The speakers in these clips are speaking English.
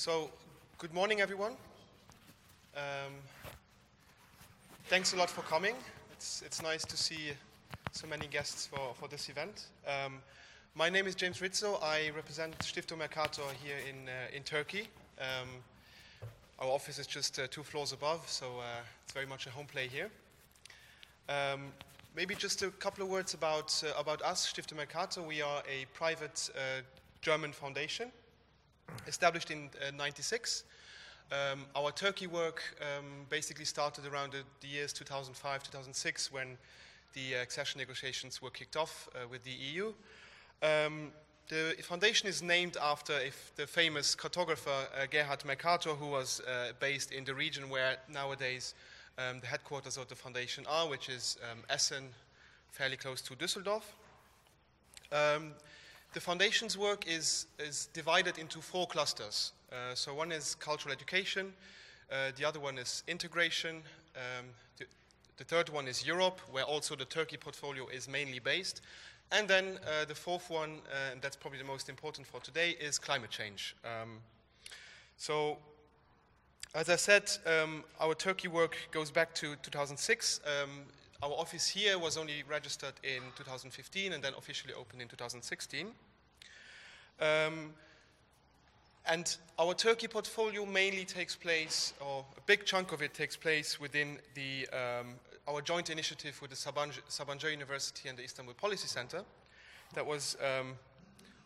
So, good morning, everyone. Um, thanks a lot for coming. It's, it's nice to see so many guests for, for this event. Um, my name is James Rizzo. I represent Stiftung Mercator here in, uh, in Turkey. Um, our office is just uh, two floors above, so uh, it's very much a home play here. Um, maybe just a couple of words about, uh, about us, Stiftung Mercator. We are a private uh, German foundation established in uh, 96. Um, our Turkey work um, basically started around the, the years 2005, 2006 when the accession negotiations were kicked off uh, with the EU. Um, the foundation is named after the famous cartographer uh, Gerhard Mercator, who was uh, based in the region where nowadays um, the headquarters of the foundation are, which is um, Essen, fairly close to Düsseldorf. Um, the foundation's work is, is divided into four clusters. Uh, so one is cultural education, uh, the other one is integration, um, the, the, third one is Europe, where also the Turkey portfolio is mainly based. And then uh, the fourth one, uh, and that's probably the most important for today, is climate change. Um, so, as I said, um, our Turkey work goes back to 2006. Our office here was only registered in 2015 and then officially opened in 2016. Um, and our Turkey portfolio mainly takes place, or a big chunk of it takes place within the, um, our joint initiative with the Sabancı University and the Istanbul Policy Center that was um,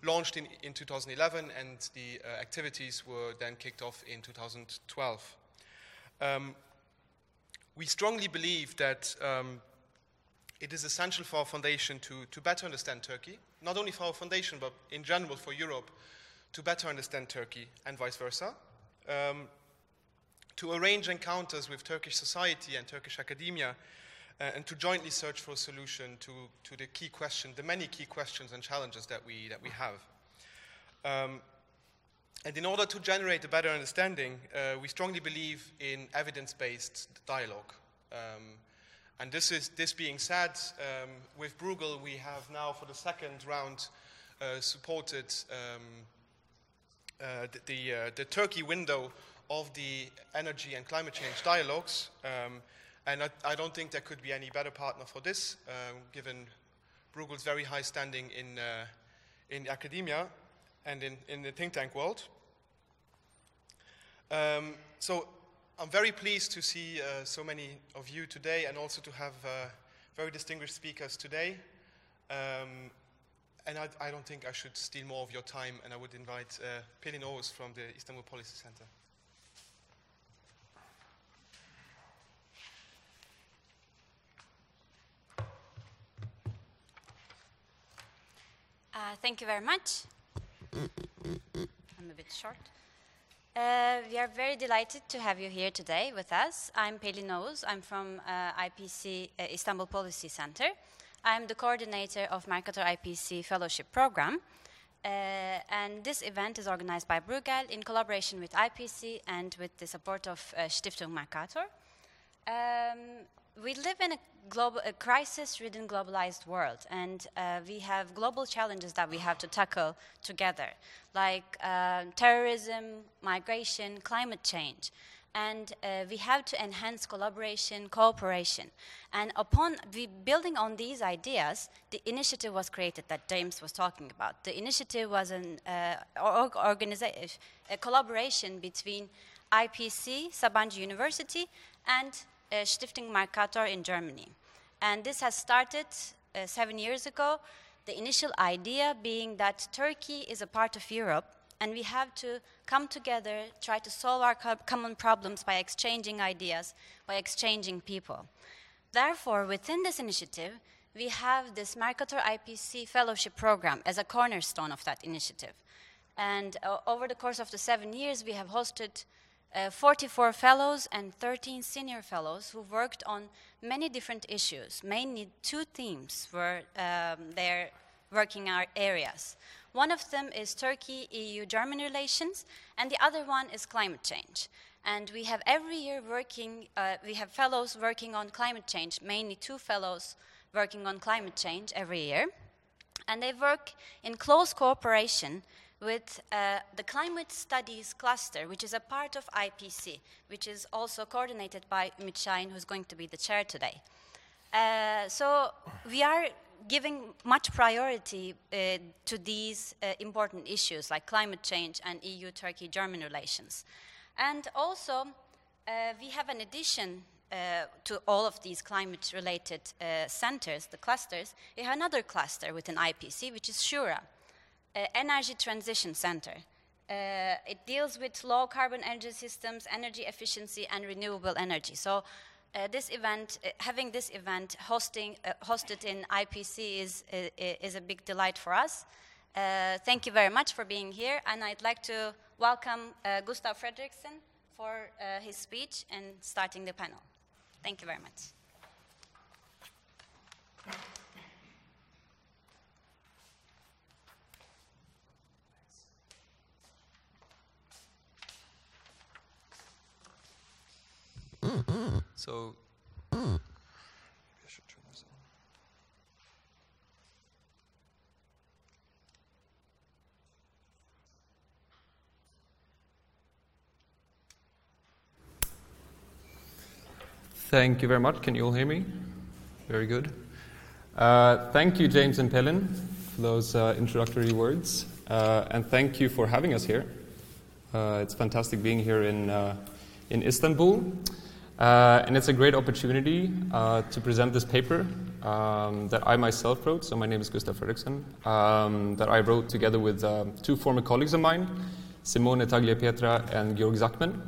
launched in, in 2011 and the uh, activities were then kicked off in 2012. Um, we strongly believe that um, it is essential for our foundation to, to better understand Turkey, not only for our foundation, but in general for Europe, to better understand Turkey and vice versa. Um, to arrange encounters with Turkish society and Turkish academia, uh, and to jointly search for a solution to, to the key question, the many key questions and challenges that we, that we have. Um, and in order to generate a better understanding, uh, we strongly believe in evidence-based dialogue. Um, and this, is, this being said, um, with Bruegel, we have now for the second round uh, supported um, uh, the, the, uh, the, Turkey window of the energy and climate change dialogues. Um, and I, I, don't think there could be any better partner for this, um, given Bruegel's very high standing in, uh, in academia and in, in the think tank world. Um, so I'm very pleased to see uh, so many of you today and also to have uh, very distinguished speakers today. Um, and I, I, don't think I should steal more of your time, and I would invite uh, Pelin Oğuz from the Istanbul Policy Center. Uh, thank you very much. I'm a bit short. Uh, we are very delighted to have you here today with us. I'm Pelin Oğuz. I'm from uh, IPC uh, Istanbul Policy Center. I'm the coordinator of Mercator IPC Fellowship Program. Uh, and this event is organized by Bruegel in collaboration with IPC and with the support of uh, Stiftung Mercator. Um, we live in a, global, a crisis-ridden globalized world, and uh, we have global challenges that we have to tackle together, like uh, terrorism, migration, climate change. And uh, we have to enhance collaboration, cooperation. And upon building on these ideas, the initiative was created that James was talking about. The initiative was an uh, organization, a collaboration between IPC, Sabancı University, and Stiftung Mercator in Germany. And this has started uh, seven years ago. The initial idea being that Turkey is a part of Europe and we have to come together, try to solve our common problems by exchanging ideas, by exchanging people. Therefore, within this initiative, we have this Mercator IPC fellowship program as a cornerstone of that initiative. And uh, over the course of the seven years, we have hosted uh, 44 fellows and 13 senior fellows who worked on many different issues. Mainly two themes were um, their working areas. One of them is Turkey EU German relations, and the other one is climate change. And we have every year working, uh, we have fellows working on climate change, mainly two fellows working on climate change every year. And they work in close cooperation with uh, the Climate Studies Cluster, which is a part of IPC, which is also coordinated by Ümit Şahin, who's going to be the chair today. Uh, so we are giving much priority uh, to these uh, important issues like climate change and EU Turkey German relations. And also, uh, we have an addition uh, to all of these climate related uh, centers, the clusters, we have another cluster within IPC, which is Shura, Energy Transition Center. it deals with low carbon energy systems, energy efficiency, and renewable energy. So uh, this event, uh, having this event hosting, uh, hosted in IPC is, is a big delight for us. Uh, thank you very much for being here, and I'd like to welcome uh, Gustav Fredriksson for uh, his speech and starting the panel. Thank you very much. So. Thank you very much. Can you all hear me? Very good. Uh, thank you, James and Pelin, for those uh, introductory words. Uh, and thank you for having us here. Uh, it's fantastic being here in, uh, in Istanbul. Uh, and it's a great opportunity uh, to present this paper um, that I myself wrote. So, my name is Gustav Fredriksson, um, that I wrote together with uh, two former colleagues of mine, Simone Tagliapietra and Georg Zachmann.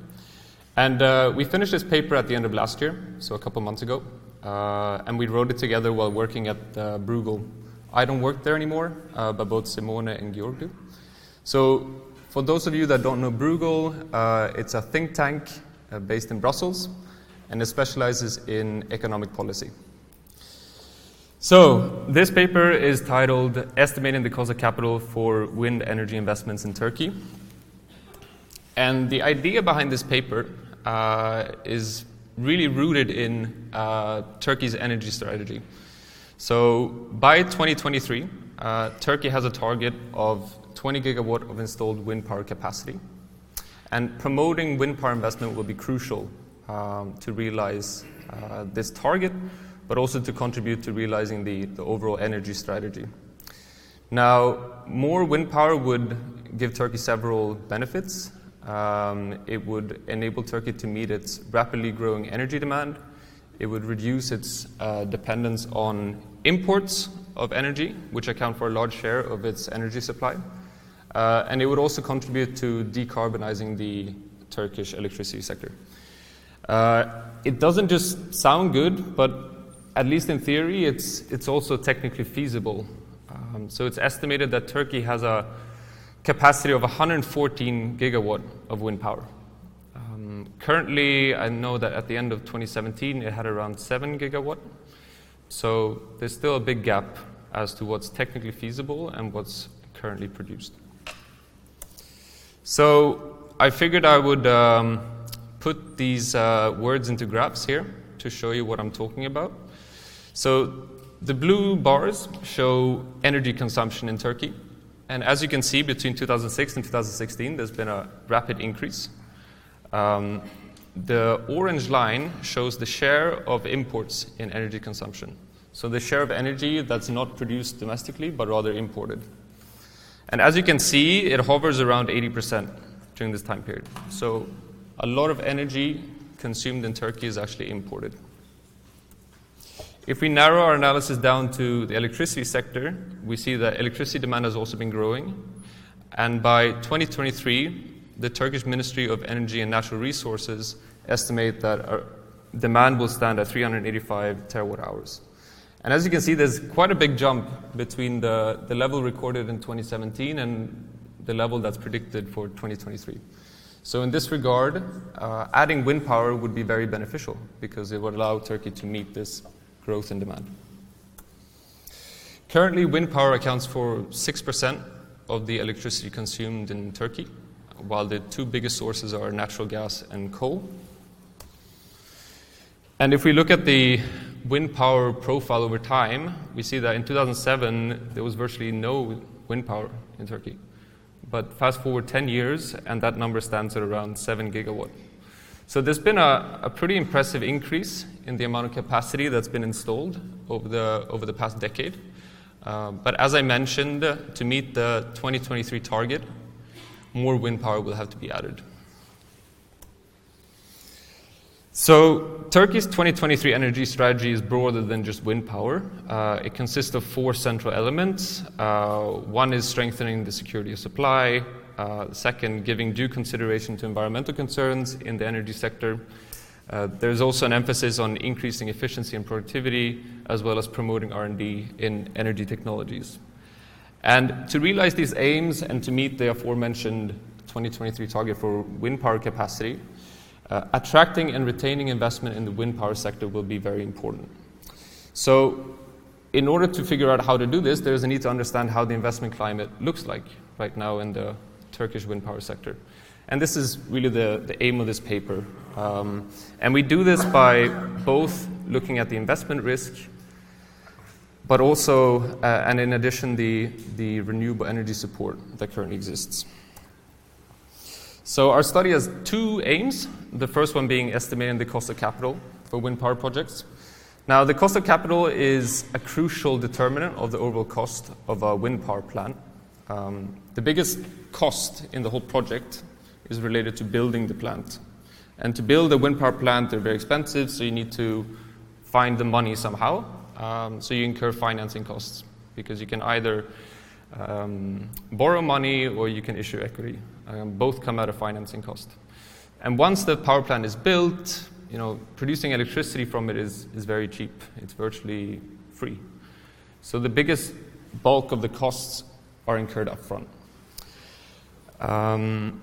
And uh, we finished this paper at the end of last year, so a couple months ago. Uh, and we wrote it together while working at Bruegel. I don't work there anymore, uh, but both Simone and Georg do. So, for those of you that don't know Bruegel, it's a think tank based in Brussels and it specializes in economic policy. So, this paper is titled Estimating the Cost of Capital for Wind Energy Investments in Turkey. And the idea behind this paper uh, is really rooted in uh, Turkey's energy strategy. So, by 2023, uh, Turkey has a target of 20 gigawatt of installed wind power capacity. And promoting wind power investment will be crucial um, to realize uh, this target, but also to contribute to realizing the, the overall energy strategy. Now, more wind power would give Turkey several benefits. Um, it would enable Turkey to meet its rapidly growing energy demand. It would reduce its uh, dependence on imports of energy, which account for a large share of its energy supply. Uh, and it would also contribute to decarbonizing the Turkish electricity sector. Uh, it doesn't just sound good, but at least in theory, it's, it's also technically feasible. Um, so it's estimated that Turkey has a capacity of 114 gigawatt of wind power. Um, currently, I know that at the end of 2017, it had around 7 gigawatt. So there's still a big gap as to what's technically feasible and what's currently produced. So I figured I would. Um, put these uh, words into graphs here to show you what I'm talking about. So the blue bars show energy consumption in Turkey. And as you can see, between 2006 and 2016, there's been a rapid increase. Um, the orange line shows the share of imports in energy consumption. So the share of energy that's not produced domestically, but rather imported. And as you can see, it hovers around 80% during this time period. So a lot of energy consumed in Turkey is actually imported. If we narrow our analysis down to the electricity sector, we see that electricity demand has also been growing. And by 2023, the Turkish Ministry of Energy and Natural Resources estimate that our demand will stand at 385 terawatt hours. And as you can see, there's quite a big jump between the, the level recorded in 2017 and the level that's predicted for 2023. So, in this regard, uh, adding wind power would be very beneficial because it would allow Turkey to meet this growth in demand. Currently, wind power accounts for 6% of the electricity consumed in Turkey, while the two biggest sources are natural gas and coal. And if we look at the wind power profile over time, we see that in 2007 there was virtually no wind power in Turkey. But fast forward 10 years, and that number stands at around 7 gigawatt. So there's been a, a pretty impressive increase in the amount of capacity that's been installed over the, over the past decade. Uh, but as I mentioned, to meet the 2023 target, more wind power will have to be added. So Turkey's 2023 energy strategy is broader than just wind power. Uh, it consists of four central elements. Uh, one is strengthening the security of supply. Uh, second, giving due consideration to environmental concerns in the energy sector. Uh, there's also an emphasis on increasing efficiency and productivity, as well as promoting R&D in energy technologies. And to realize these aims and to meet the aforementioned 2023 target for wind power capacity, uh, attracting and retaining investment in the wind power sector will be very important. So, in order to figure out how to do this, there's a need to understand how the investment climate looks like right now in the Turkish wind power sector. And this is really the, the aim of this paper. Um, and we do this by both looking at the investment risk, but also, uh, and in addition, the, the renewable energy support that currently exists. So our study has two aims. The first one being estimating the cost of capital for wind power projects. Now, the cost of capital is a crucial determinant of the overall cost of a wind power plant. Um, the biggest cost in the whole project is related to building the plant. And to build a wind power plant, they're very expensive, so you need to find the money somehow. Um, so you incur financing costs because you can either um, borrow money or you can issue equity. Um, both come at a financing cost. And once the power plant is built, you know, producing electricity from it is, is very cheap. It's virtually free. So the biggest bulk of the costs are incurred upfront. Um,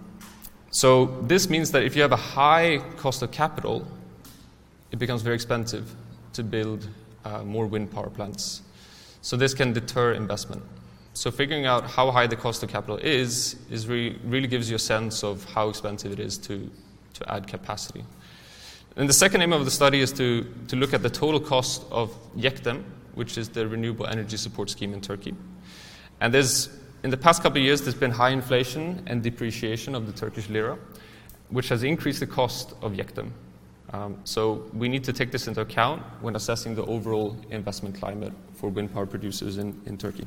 so this means that if you have a high cost of capital, it becomes very expensive to build uh, more wind power plants. So this can deter investment. So figuring out how high the cost of capital is, is really, really gives you a sense of how expensive it is to, to add capacity. And the second aim of the study is to, to look at the total cost of YEKDEM, which is the renewable energy support scheme in Turkey. And there's, in the past couple of years, there's been high inflation and depreciation of the Turkish lira, which has increased the cost of YEKDEM. Um, so we need to take this into account when assessing the overall investment climate for wind power producers in, in Turkey.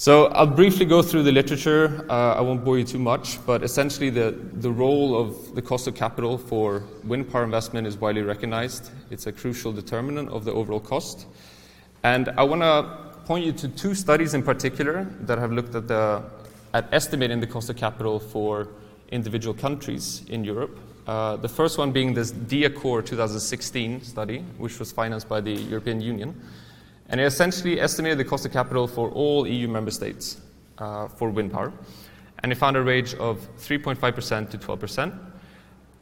So I'll briefly go through the literature. Uh, I won't bore you too much, but essentially the, the role of the cost of capital for wind power investment is widely recognized. It's a crucial determinant of the overall cost. And I want to point you to two studies in particular that have looked at, the, at estimating the cost of capital for individual countries in Europe. Uh, the first one being this DIACOR 2016 study, which was financed by the European Union. And it essentially estimated the cost of capital for all EU member states uh, for wind power. And it found a range of 3.5% to 12%.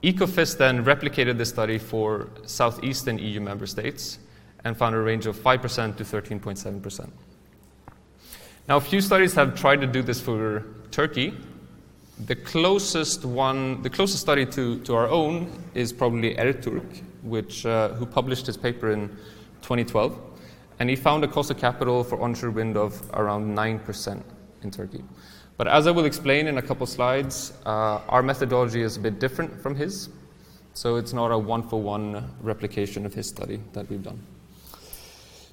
Ecofys then replicated this study for southeastern EU member states and found a range of 5% to 13.7%. Now, a few studies have tried to do this for Turkey. The closest one, the closest study to, to our own is probably Erturk, which, uh, who published his paper in 2012 and he found a cost of capital for onshore wind of around 9% in Turkey. But as I will explain in a couple slides, uh, our methodology is a bit different from his, so it's not a one for one replication of his study that we've done.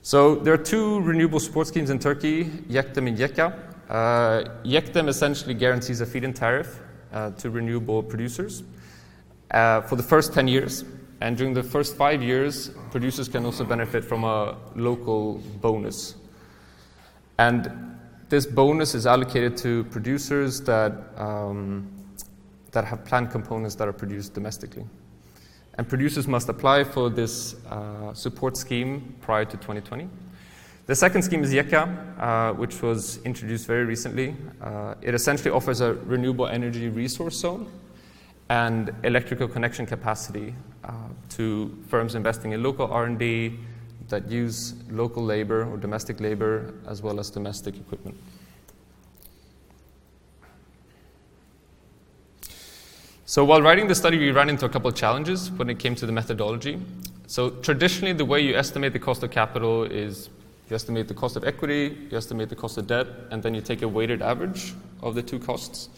So there are two renewable support schemes in Turkey, YEKDEM and YEKA. Uh, YEKDEM essentially guarantees a feed-in tariff uh, to renewable producers uh, for the first 10 years, and during the first five years, producers can also benefit from a local bonus. And this bonus is allocated to producers that, um, that have plant components that are produced domestically. And producers must apply for this uh, support scheme prior to 2020. The second scheme is YEKA, uh, which was introduced very recently. Uh, it essentially offers a renewable energy resource zone and electrical connection capacity uh, to firms investing in local R&D that use local labor or domestic labor as well as domestic equipment. So while writing the study, we ran into a couple of challenges when it came to the methodology. So traditionally, the way you estimate the cost of capital is You estimate the cost of equity, you estimate the cost of debt, and then you take a weighted average of the two costs.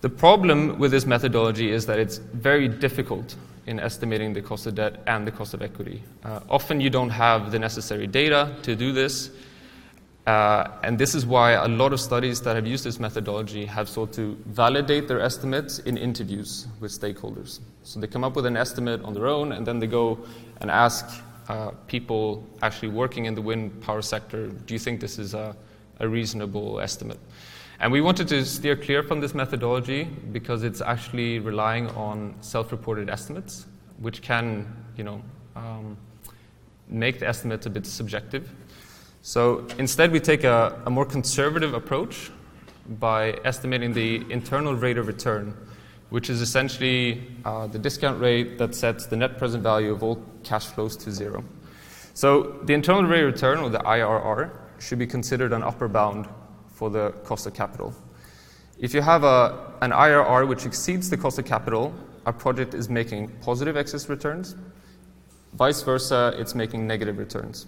The problem with this methodology is that it's very difficult in estimating the cost of debt and the cost of equity. Uh, often you don't have the necessary data to do this, uh, and this is why a lot of studies that have used this methodology have sought to validate their estimates in interviews with stakeholders. So they come up with an estimate on their own, and then they go and ask uh, people actually working in the wind power sector, do you think this is a, a reasonable estimate? And we wanted to steer clear from this methodology because it's actually relying on self-reported estimates, which can, you know, um, make the estimates a bit subjective. So instead, we take a, a more conservative approach by estimating the internal rate of return, which is essentially uh, the discount rate that sets the net present value of all cash flows to zero. So the internal rate of return, or the IRR, should be considered an upper bound for the cost of capital. If you have a, an IRR which exceeds the cost of capital, a project is making positive excess returns. Vice versa, it's making negative returns.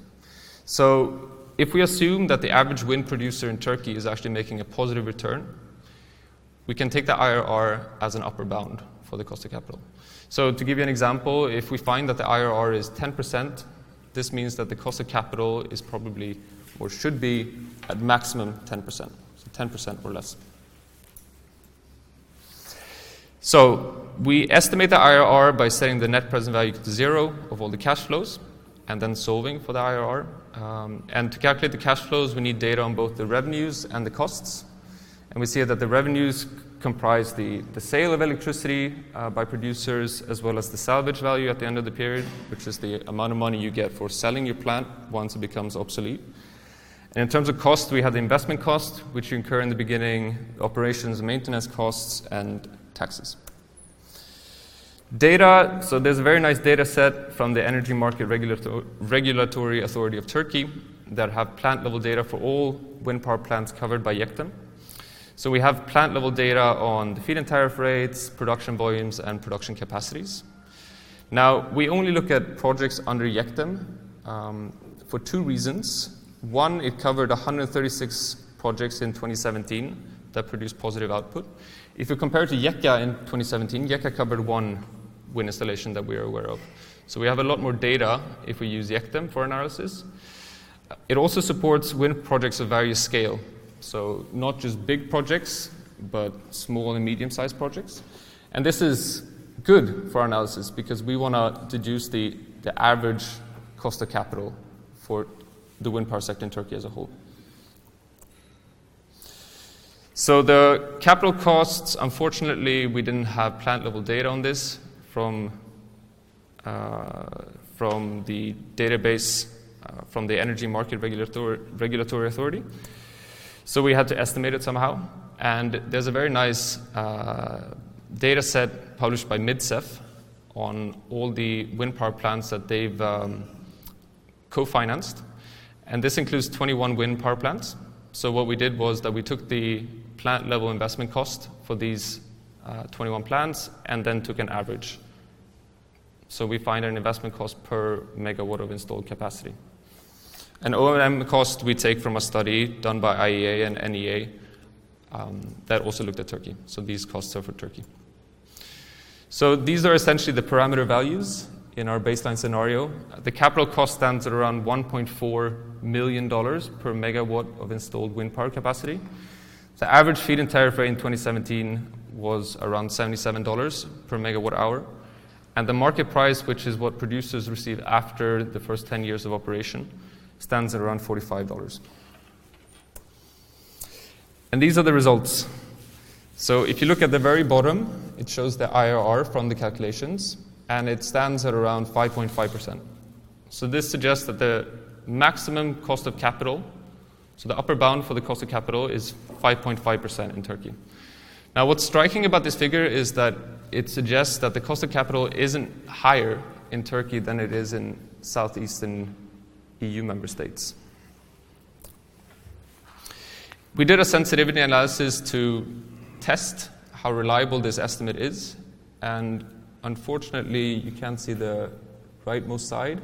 So if we assume that the average wind producer in Turkey is actually making a positive return, we can take the IRR as an upper bound for the cost of capital. So to give you an example, if we find that the IRR is 10%, this means that the cost of capital is probably or should be at maximum 10%, so 10% or less. So we estimate the IRR by setting the net present value to zero of all the cash flows and then solving for the IRR. Um, and to calculate the cash flows, we need data on both the revenues and the costs. And we see that the revenues comprise the, the sale of electricity uh, by producers as well as the salvage value at the end of the period, which is the amount of money you get for selling your plant once it becomes obsolete. And in terms of cost, we have the investment cost, which you incur in the beginning, operations and maintenance costs, and taxes. Data, so there's a very nice data set from the Energy Market Regulator- Regulatory Authority of Turkey that have plant level data for all wind power plants covered by YEKDEM. So we have plant level data on the feed-in tariff rates, production volumes, and production capacities. Now, we only look at projects under YEKDEM um, for two reasons. One, it covered 136 projects in 2017 that produced positive output. If you compare it to YEKA in 2017, YEKA covered one wind installation that we are aware of. So we have a lot more data if we use YEKDEM for analysis. It also supports wind projects of various scale. So not just big projects, but small and medium-sized projects. And this is good for analysis because we want to deduce the, the average cost of capital for the wind power sector in Turkey as a whole. So the capital costs, unfortunately, we didn't have plant level data on this from, uh, from the database uh, from the Energy Market Regulatory, Regulatory Authority. So we had to estimate it somehow. And there's a very nice uh, data set published by MidSEFF on all the wind power plants that they've um, co financed and this includes 21 wind power plants. So what we did was that we took the plant level investment cost for these uh, 21 plants and then took an average. So we find an investment cost per megawatt of installed capacity. An O&M cost we take from a study done by IEA and NEA um, that also looked at Turkey. So these costs are for Turkey. So these are essentially the parameter values in our baseline scenario. The capital cost stands at around $1.4 million per megawatt of installed wind power capacity. The average feed-in tariff rate in 2017 was around $77 per megawatt hour. And the market price, which is what producers receive after the first 10 years of operation, stands at around $45. And these are the results. So if you look at the very bottom, it shows the IRR from the calculations and it stands at around 5.5%. So this suggests that the maximum cost of capital, so the upper bound for the cost of capital is 5.5% in Turkey. Now, what's striking about this figure is that it suggests that the cost of capital isn't higher in Turkey than it is in southeastern EU member states. We did a sensitivity analysis to test how reliable this estimate is, and Unfortunately, you can't see the rightmost side.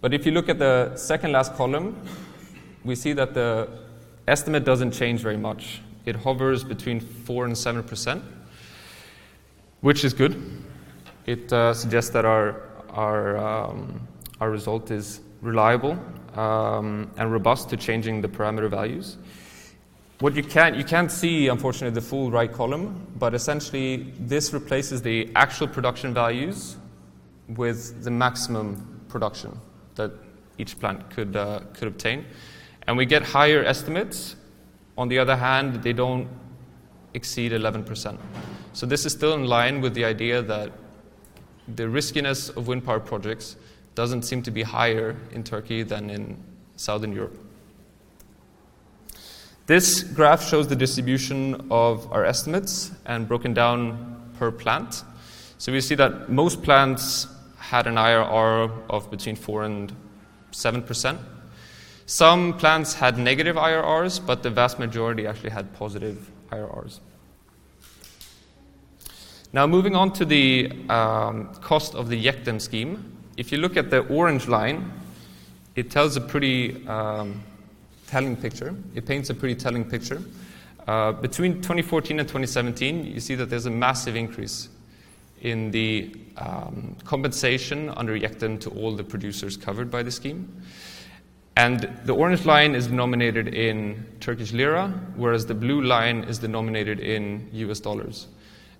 But if you look at the second last column, we see that the estimate doesn't change very much. It hovers between 4 and 7%, which is good. It uh, suggests that our, our, um, our result is reliable um, and robust to changing the parameter values. What you can't, you can't see, unfortunately, the full right column, but essentially this replaces the actual production values with the maximum production that each plant could, uh, could obtain. And we get higher estimates. On the other hand, they don't exceed 11%. So this is still in line with the idea that the riskiness of wind power projects doesn't seem to be higher in Turkey than in Southern Europe. This graph shows the distribution of our estimates and broken down per plant. So we see that most plants had an IRR of between 4 and 7%. Some plants had negative IRRs, but the vast majority actually had positive IRRs. Now, moving on to the um, cost of the YEKDEM scheme. If you look at the orange line, it tells a pretty um, telling picture. It paints a pretty telling picture. Uh, between 2014 and 2017, you see that there's a massive increase in the um, compensation under YEKDEM to all the producers covered by the scheme. And the orange line is denominated in Turkish lira, whereas the blue line is denominated in US dollars.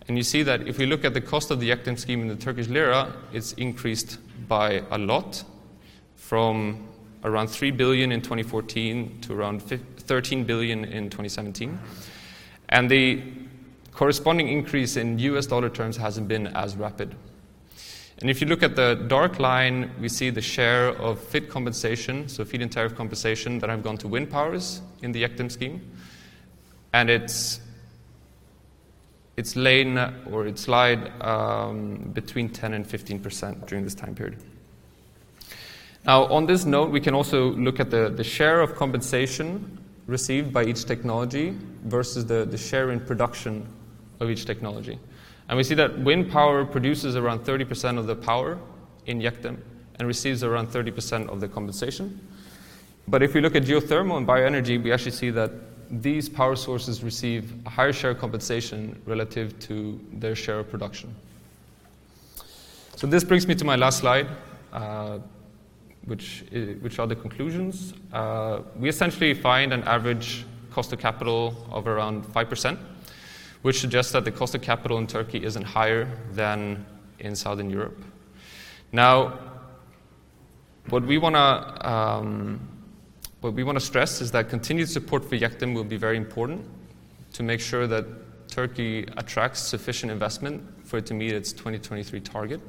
And you see that if we look at the cost of the YEKDEM scheme in the Turkish lira, it's increased by a lot from around 3 billion in 2014 to around 13 billion in 2017. And the corresponding increase in US dollar terms hasn't been as rapid. And if you look at the dark line, we see the share of FIT compensation, so feed-in tariff compensation, that have gone to wind powers in the YEKDEM scheme. And it's, it's lain or it's lied um, between 10 and 15% during this time period. Now, on this note, we can also look at the, the share of compensation received by each technology versus the, the share in production of each technology. And we see that wind power produces around 30% of the power in YEKDEM and receives around 30% of the compensation. But if we look at geothermal and bioenergy, we actually see that these power sources receive a higher share of compensation relative to their share of production. So this brings me to my last slide. Uh, which, which are the conclusions. Uh, we essentially find an average cost of capital of around 5%, which suggests that the cost of capital in Turkey isn't higher than in Southern Europe. Now, what we want to um, what we want to stress is that continued support for YEKDEM will be very important to make sure that Turkey attracts sufficient investment for it to meet its 2023 target.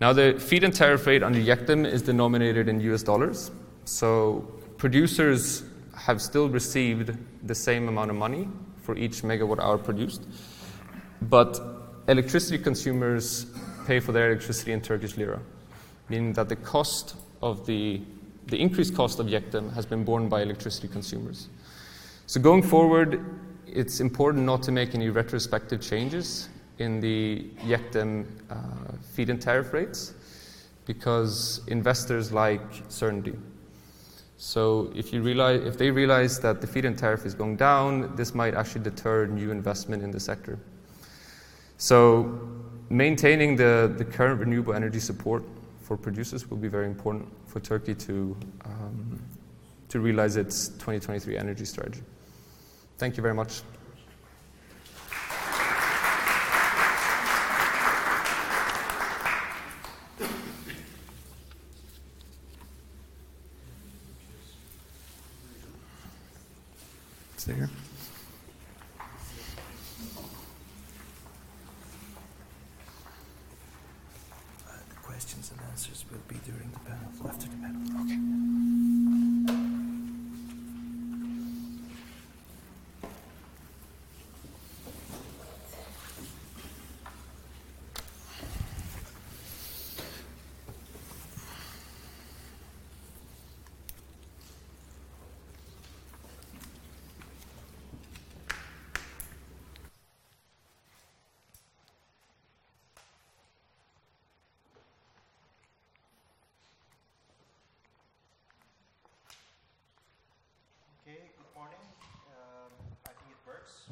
Now, the feed-in tariff rate under YEKDEM is denominated in US dollars. So producers have still received the same amount of money for each megawatt hour produced. But electricity consumers pay for their electricity in Turkish lira, meaning that the cost of the, the increased cost of YEKDEM has been borne by electricity consumers. So going forward, it's important not to make any retrospective changes in the YEKDEM uh, feed-in tariff rates because investors like certainty. So if, you realize, if they realize that the feed-in tariff is going down, this might actually deter new investment in the sector. So maintaining the, the current renewable energy support for producers will be very important for Turkey to, um, to realize its 2023 energy strategy. Thank you very much. There. morning. Um, I think it works.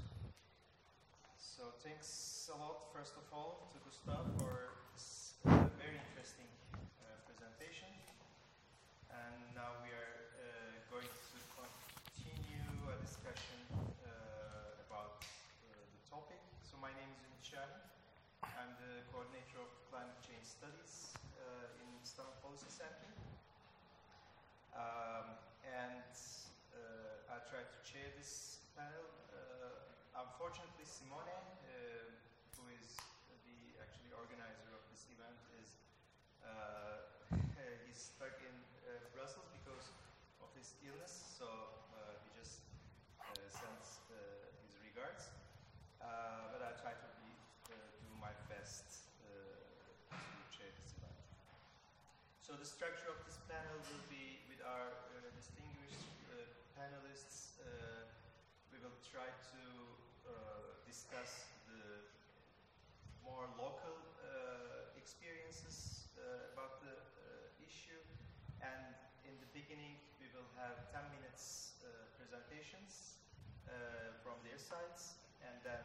So thanks a lot, first of all, to Gustav for this uh, very interesting uh, presentation. And now we are uh, going to continue a discussion uh, about uh, the topic. So my name is Ümit I'm the coordinator of climate change studies uh, in Istanbul Policy Center. Um, and try to chair this panel. Uh, unfortunately, Simone, uh, who is the actually organizer of this event, is uh, he's stuck in uh, Brussels because of his illness. So uh, he just sends his regards. But I'll try to be, do my best to chair this event. So the structure of this panel will be with our distinguished panelists. Try to uh, discuss the more local uh, experiences uh, about the issue. And in the beginning, we will have 10 minutes presentations from their sides. And then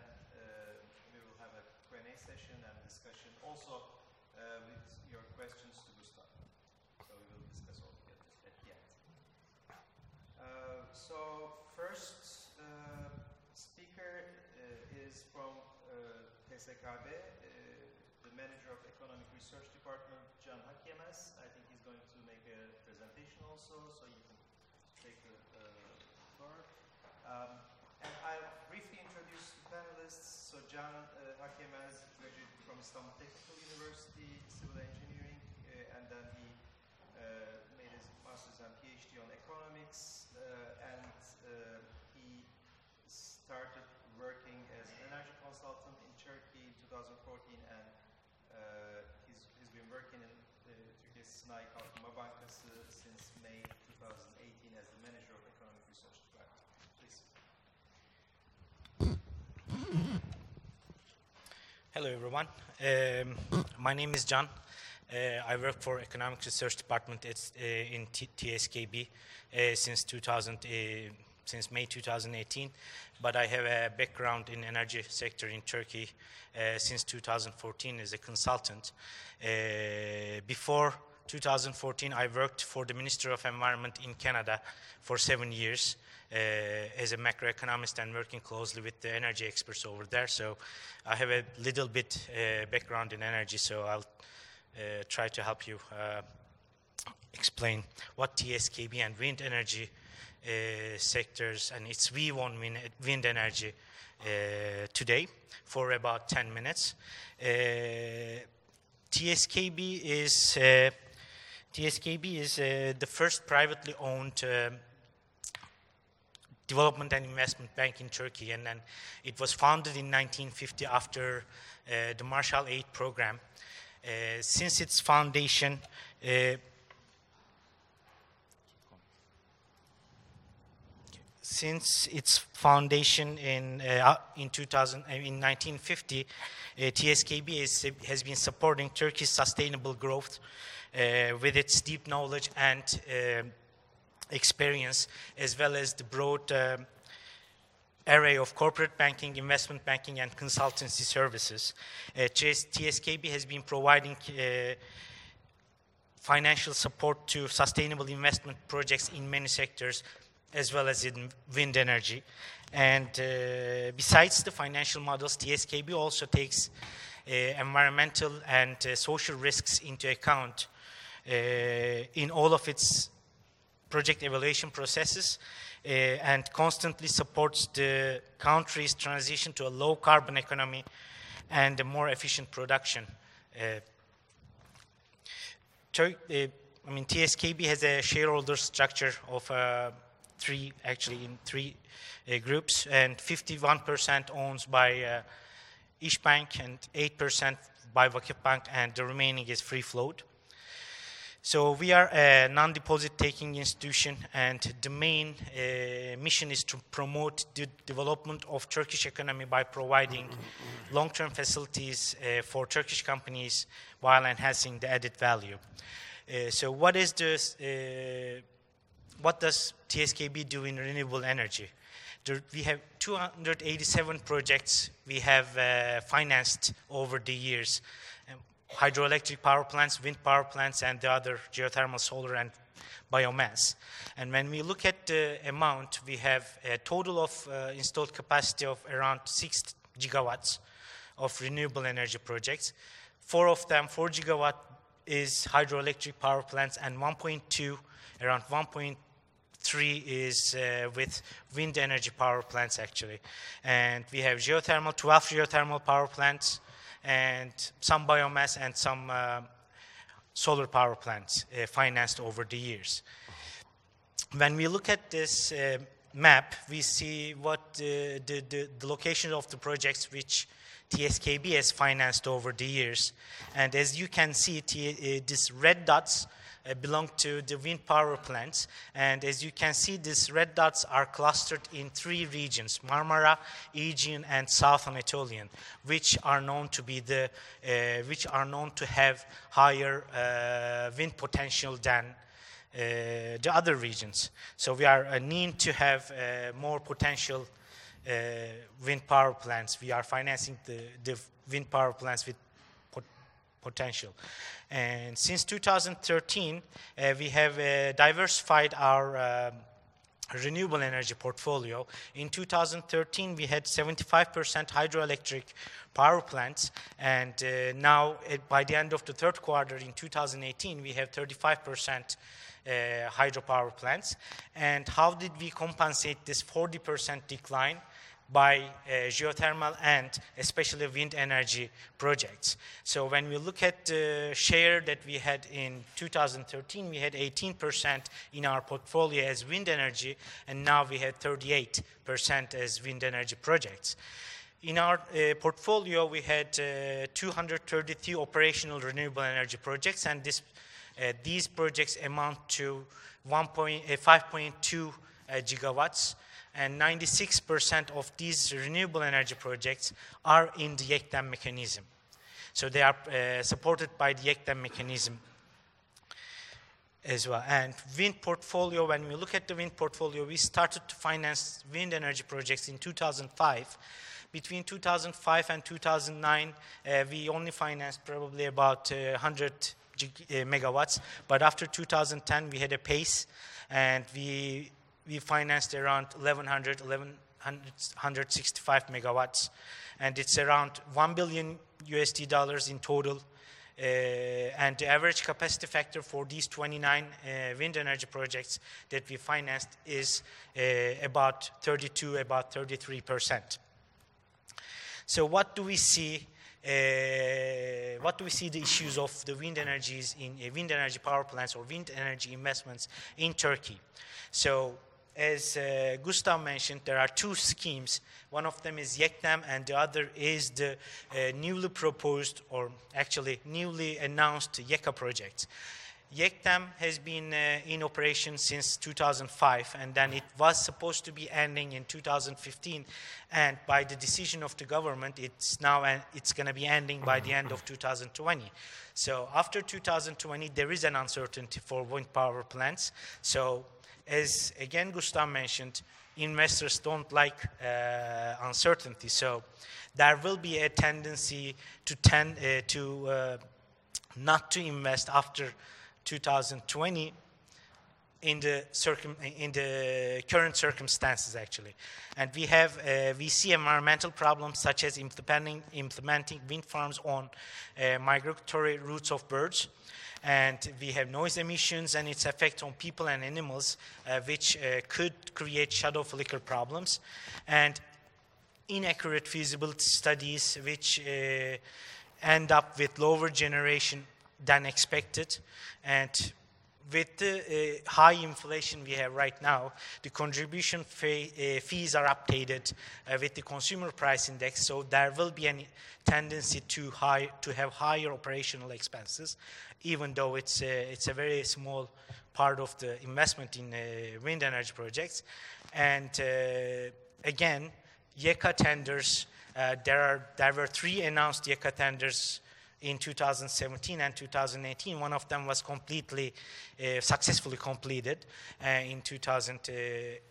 we will have a Q&A session and discussion also with your questions to Gustav. So we will discuss all that at the end. So first uh, speaker uh, is from TSKB, uh, the manager of economic research department, Can Hakyemez. I think he's going to make a presentation also, so you can take the floor. Um, and I'll briefly introduce the panelists. So Can uh, Hakyemez graduated from Istanbul Technical University, civil engineering, uh, and then he uh, made his master's and PhD on economics, uh, and uh, he started working as an energy consultant in Turkey in 2014, and uh, he's, he's been working in Turkey's Sınai Kalkınma Bankası since May 2018 as the manager of economic research department. Please. Hello, everyone. Um, my name is Can. Uh, I work for Economic Research Department at, uh, in T- TSKB uh, since 2000, uh, since May 2018. But I have a background in energy sector in Turkey uh, since 2014 as a consultant. Uh, before 2014, I worked for the Minister of Environment in Canada for seven years uh, as a macroeconomist and working closely with the energy experts over there. So I have a little bit uh, background in energy, so I'll uh, try to help you uh, explain what TSKB and wind energy sectors and its V1 wind, wind energy uh, today for about 10 minutes. Uh, TSKB is uh, TSKB is uh, the first privately owned um, development and investment bank in Turkey, and then it was founded in 1950 after uh, the Marshall Aid program. Uh, since its foundation, uh, since its foundation in uh, in 2000 uh, in 1950, uh, TSKB is, has been supporting Turkey's sustainable growth uh, with its deep knowledge and uh, experience, as well as the broad um array of corporate banking, investment banking, and consultancy services. Uh, TSKB has been providing uh, financial support to sustainable investment projects in many sectors, as well as in wind energy. And uh, besides the financial models, TSKB also takes uh, environmental and uh, social risks into account uh, in all of its project evaluation processes uh, and constantly supports the country's transition to a low carbon economy and a more efficient production. Uh, I mean, TSKB has a shareholder structure of three, actually in three uh, groups, and 51% owns by uh, İşbank and 8% by Vakıfbank, and the remaining is free float. So we are a non-deposit taking institution, and the main uh, mission is to promote the development of Turkish economy by providing long-term facilities uh, for Turkish companies while enhancing the added value. Uh, so what is this? What does TSKB do in renewable energy? we have 287 projects we have uh, financed over the years. Um, hydroelectric power plants, wind power plants, and the other geothermal, solar, and biomass. And when we look at the amount, we have a total of uh, installed capacity of around 6 gigawatts of renewable energy projects. Four of them, 4 gigawatt, is hydroelectric power plants, and 1.2, around 1.3 is uh, with wind energy power plants, actually. And we have geothermal, 12 geothermal power plants, and some biomass and some uh, solar power plants uh, financed over the years. When we look at this uh, map, we see what uh, the, the, the location of the projects which TSKB has financed over the years. And as you can see, t- uh, these red dots uh, belong to the wind power plants. And as you can see, these red dots are clustered in three regions Marmara, Aegean, and South Anatolian, which are known to be the, uh, which are known to have higher uh, wind potential than uh, the other regions. So we are uh, need to have more potential wind power plants. We are financing the, the wind power plants with pot- potential. And since 2013, uh, we have uh, diversified our um, renewable energy portfolio. In 2013, we had 75% hydroelectric power plants, and uh, now uh, by the end of the third quarter in 2018, we have 35% uh, hydropower plants. And how did we compensate this 40% decline? By uh, geothermal and especially wind energy projects. So when we look at the share that we had in 2013, we had 18% in our portfolio as wind energy, and now we have 38% as wind energy projects. In our uh, portfolio, we had uh, 233 operational renewable energy projects, and this, uh, these projects amount to 1 point, uh, 5.2 uh, gigawatts and 96% of these renewable energy projects are in the YEKDEM mechanism. So they are uh, supported by the YEKDEM mechanism as well. And wind portfolio, when we look at the wind portfolio, we started to finance wind energy projects in 2005. Between 2005 and 2009, uh, we only financed probably about uh, 100 gig- uh, megawatts. But after 2010, we had a pace, and we we financed around 1100 1165 megawatts and it's around 1 billion usd dollars in total uh, and the average capacity factor for these 29 uh, wind energy projects that we financed is uh, about 32 about 33 percent so what do we see uh, what do we see the issues of the wind energies in uh, wind energy power plants or wind energy investments in Turkey? So as uh, Gustav mentioned, there are two schemes. One of them is YEKDEM, and the other is the uh, newly proposed, or actually newly announced YEKA project. YEKDEM has been uh, in operation since 2005, and then it was supposed to be ending in 2015. And by the decision of the government, it's now uh, it's going to be ending by the end of 2020. So after 2020, there is an uncertainty for wind power plants. So as again Gustav mentioned, investors don't like uh, uncertainty. So there will be a tendency to tend uh, to uh, not to invest after 2020 in the circum in the current circumstances actually and we have uh, we see environmental problems such as implementing implementing wind farms on uh, migratory routes of birds and we have noise emissions and its effect on people and animals, uh, which uh, could create shadow flicker problems, and inaccurate feasibility studies, which uh, end up with lower generation than expected, and with the uh, high inflation we have right now, the contribution fee, uh, fees are updated uh, with the consumer price index, so there will be a tendency to, high, to have higher operational expenses, even though it's a, it's a very small part of the investment in uh, wind energy projects. And uh, again, YEKA tenders, uh, there, are, there were three announced YEKA tenders in 2017 and 2018. One of them was completely uh, successfully completed uh, in 2018.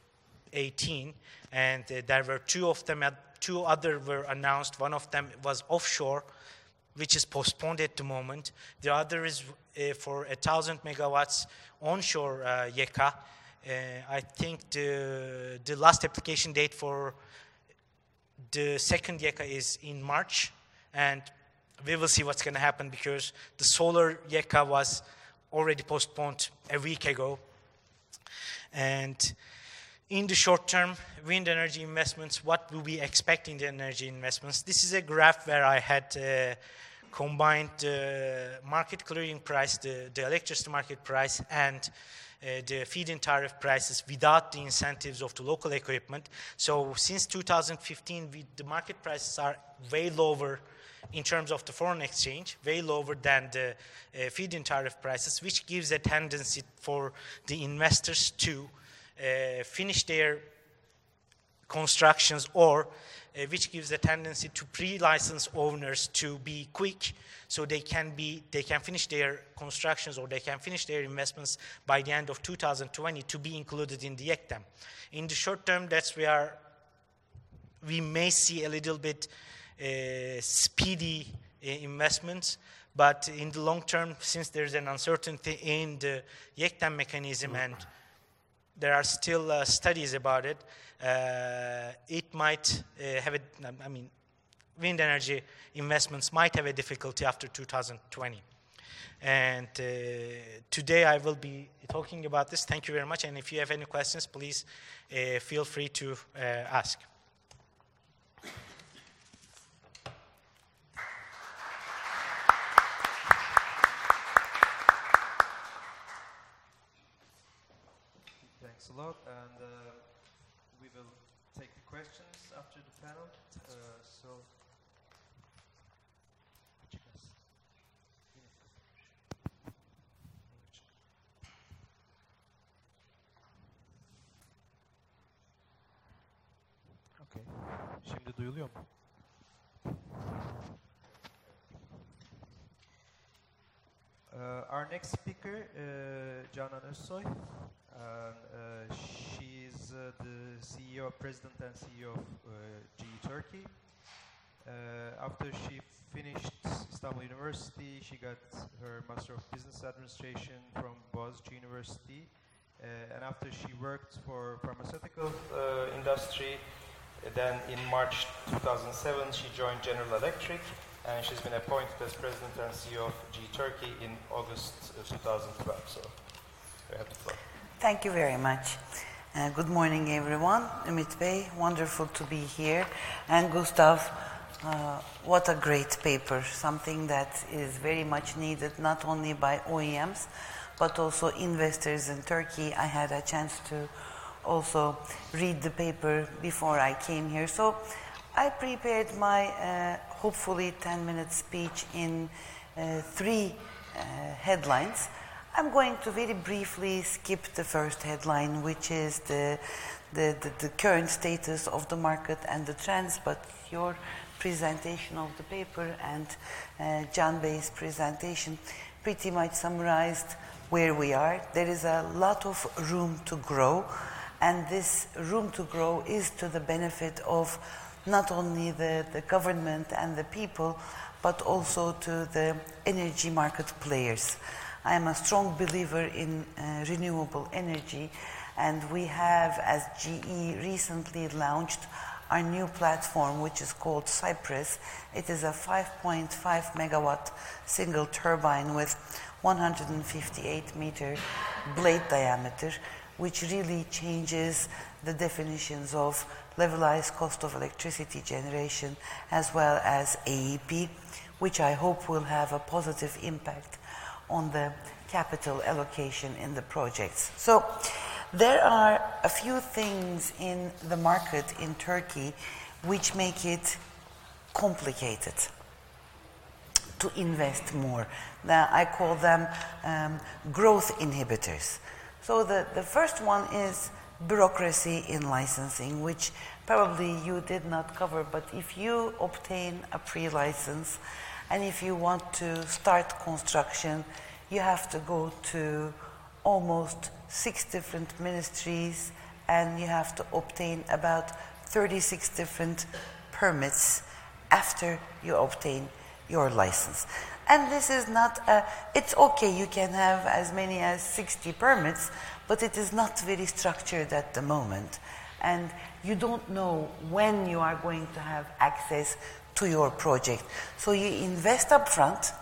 2018, and uh, there were two of them. Two other were announced. One of them was offshore, which is postponed at the moment. The other is uh, for a thousand megawatts onshore uh, YEKA. Uh, I think the the last application date for the second YEKA is in March, and we will see what's going to happen because the solar YEKA was already postponed a week ago. And in the short term, wind energy investments, what will we expect in the energy investments? This is a graph where I had uh, combined the market clearing price, the, the electricity market price, and uh, the feed-in tariff prices without the incentives of the local equipment. So since 2015, we, the market prices are way lower in terms of the foreign exchange, way lower than the uh, feed-in tariff prices, which gives a tendency for the investors to uh, finish their constructions or uh, which gives a tendency to pre-license owners to be quick so they can be they can finish their constructions or they can finish their investments by the end of 2020 to be included in the YEKDEM. In the short term, that's where we may see a little bit speedy uh, investments, but in the long term, since there's an uncertainty in the YEKDEM mechanism and there are still uh, studies about it, uh, it might uh, have a, I mean, wind energy investments might have a difficulty after 2020. And uh, today I will be talking about this. Thank you very much. And if you have any questions, please uh, feel free to uh, ask. Thanks a lot. And uh, we will take the questions after the panel. Uh, so. Okay. Şimdi duyuluyor mu? Uh, our next speaker, uh, Canan Özsoy. Uh, she's uh, the CEO, President and CEO of uh, GE Turkey. After she finished Istanbul University, she got her Master of Business Administration from Boğaziçi University. And after she worked for pharmaceutical industry, then in March 2007 she joined General Electric and she's been appointed as President and CEO of GE Turkey in August uh, 2012. So you have the floor. Thank you very much. Uh, good morning, everyone. Ümit Bey, wonderful to be here. And Gustav, uh, what a great paper, something that is very much needed not only by OEMs, but also investors in Turkey. I had a chance to also read the paper before I came here. So I prepared my uh, hopefully 10 minute speech in uh, three uh, headlines. I'm going to very briefly skip the first headline, which is the, the, the, the, current status of the market and the trends, but your presentation of the paper and uh, Can Bey's presentation pretty much summarized where we are. There is a lot of room to grow, and this room to grow is to the benefit of not only the, the government and the people, but also to the energy market players. I am a strong believer in uh, renewable energy, and we have, as GE, recently launched our new platform, which is called Cypress. It is a 5.5 megawatt single turbine with 158 meter blade diameter, which really changes the definitions of levelized cost of electricity generation as well as AEP, which I hope will have a positive impact on the capital allocation in the projects. So there are a few things in the market in Turkey which make it complicated to invest more. Now, I call them um, growth inhibitors. So the, the first one is bureaucracy in licensing, which probably you did not cover, but if you obtain a pre-license and if you want to start construction, you have to go to almost six different ministries and you have to obtain about 36 different permits after you obtain your license. And this is not, a, it's okay, you can have as many as 60 permits, but it is not very structured at the moment. And you don't know when you are going to have access to your project. So you invest upfront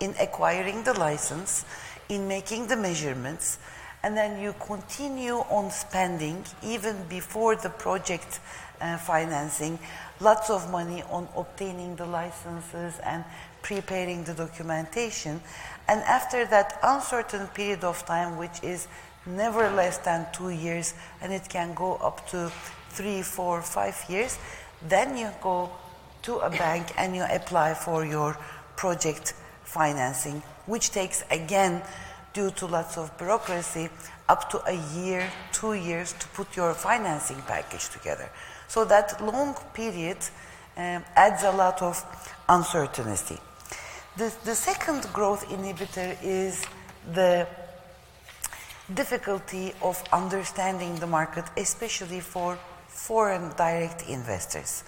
in acquiring the license, in making the measurements, and then you continue on spending even before the project uh, financing lots of money on obtaining the licenses and preparing the documentation. And after that uncertain period of time, which is never less than two years, and it can go up to three, four, five years, then you go to a bank and you apply for your project financing, which takes again, due to lots of bureaucracy, up to a year, two years to put your financing package together. So that long period um, adds a lot of uncertainty. The, the second growth inhibitor is the difficulty of understanding the market, especially for foreign direct investors.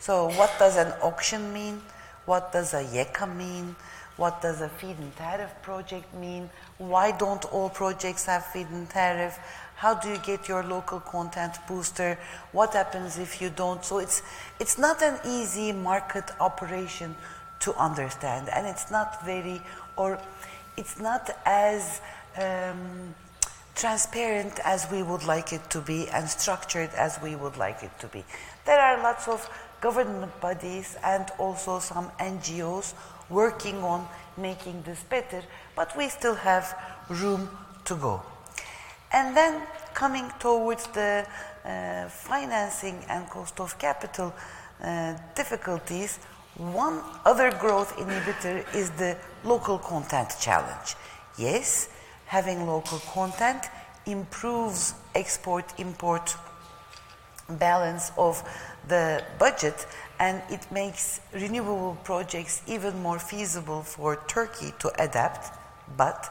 So, what does an auction mean? What does a YEKA mean? What does a feed-in tariff project mean? Why don't all projects have feed-in tariff? How do you get your local content booster? What happens if you don't? So it's it's not an easy market operation to understand, and it's not very or it's not as um, transparent as we would like it to be and structured as we would like it to be. There are lots of government bodies and also some NGOs working on making this better, but we still have room to go. And then coming towards the uh, financing and cost of capital uh, difficulties, one other growth inhibitor is the local content challenge. Yes, having local content improves export import balance of the budget and it makes renewable projects even more feasible for Turkey to adapt. But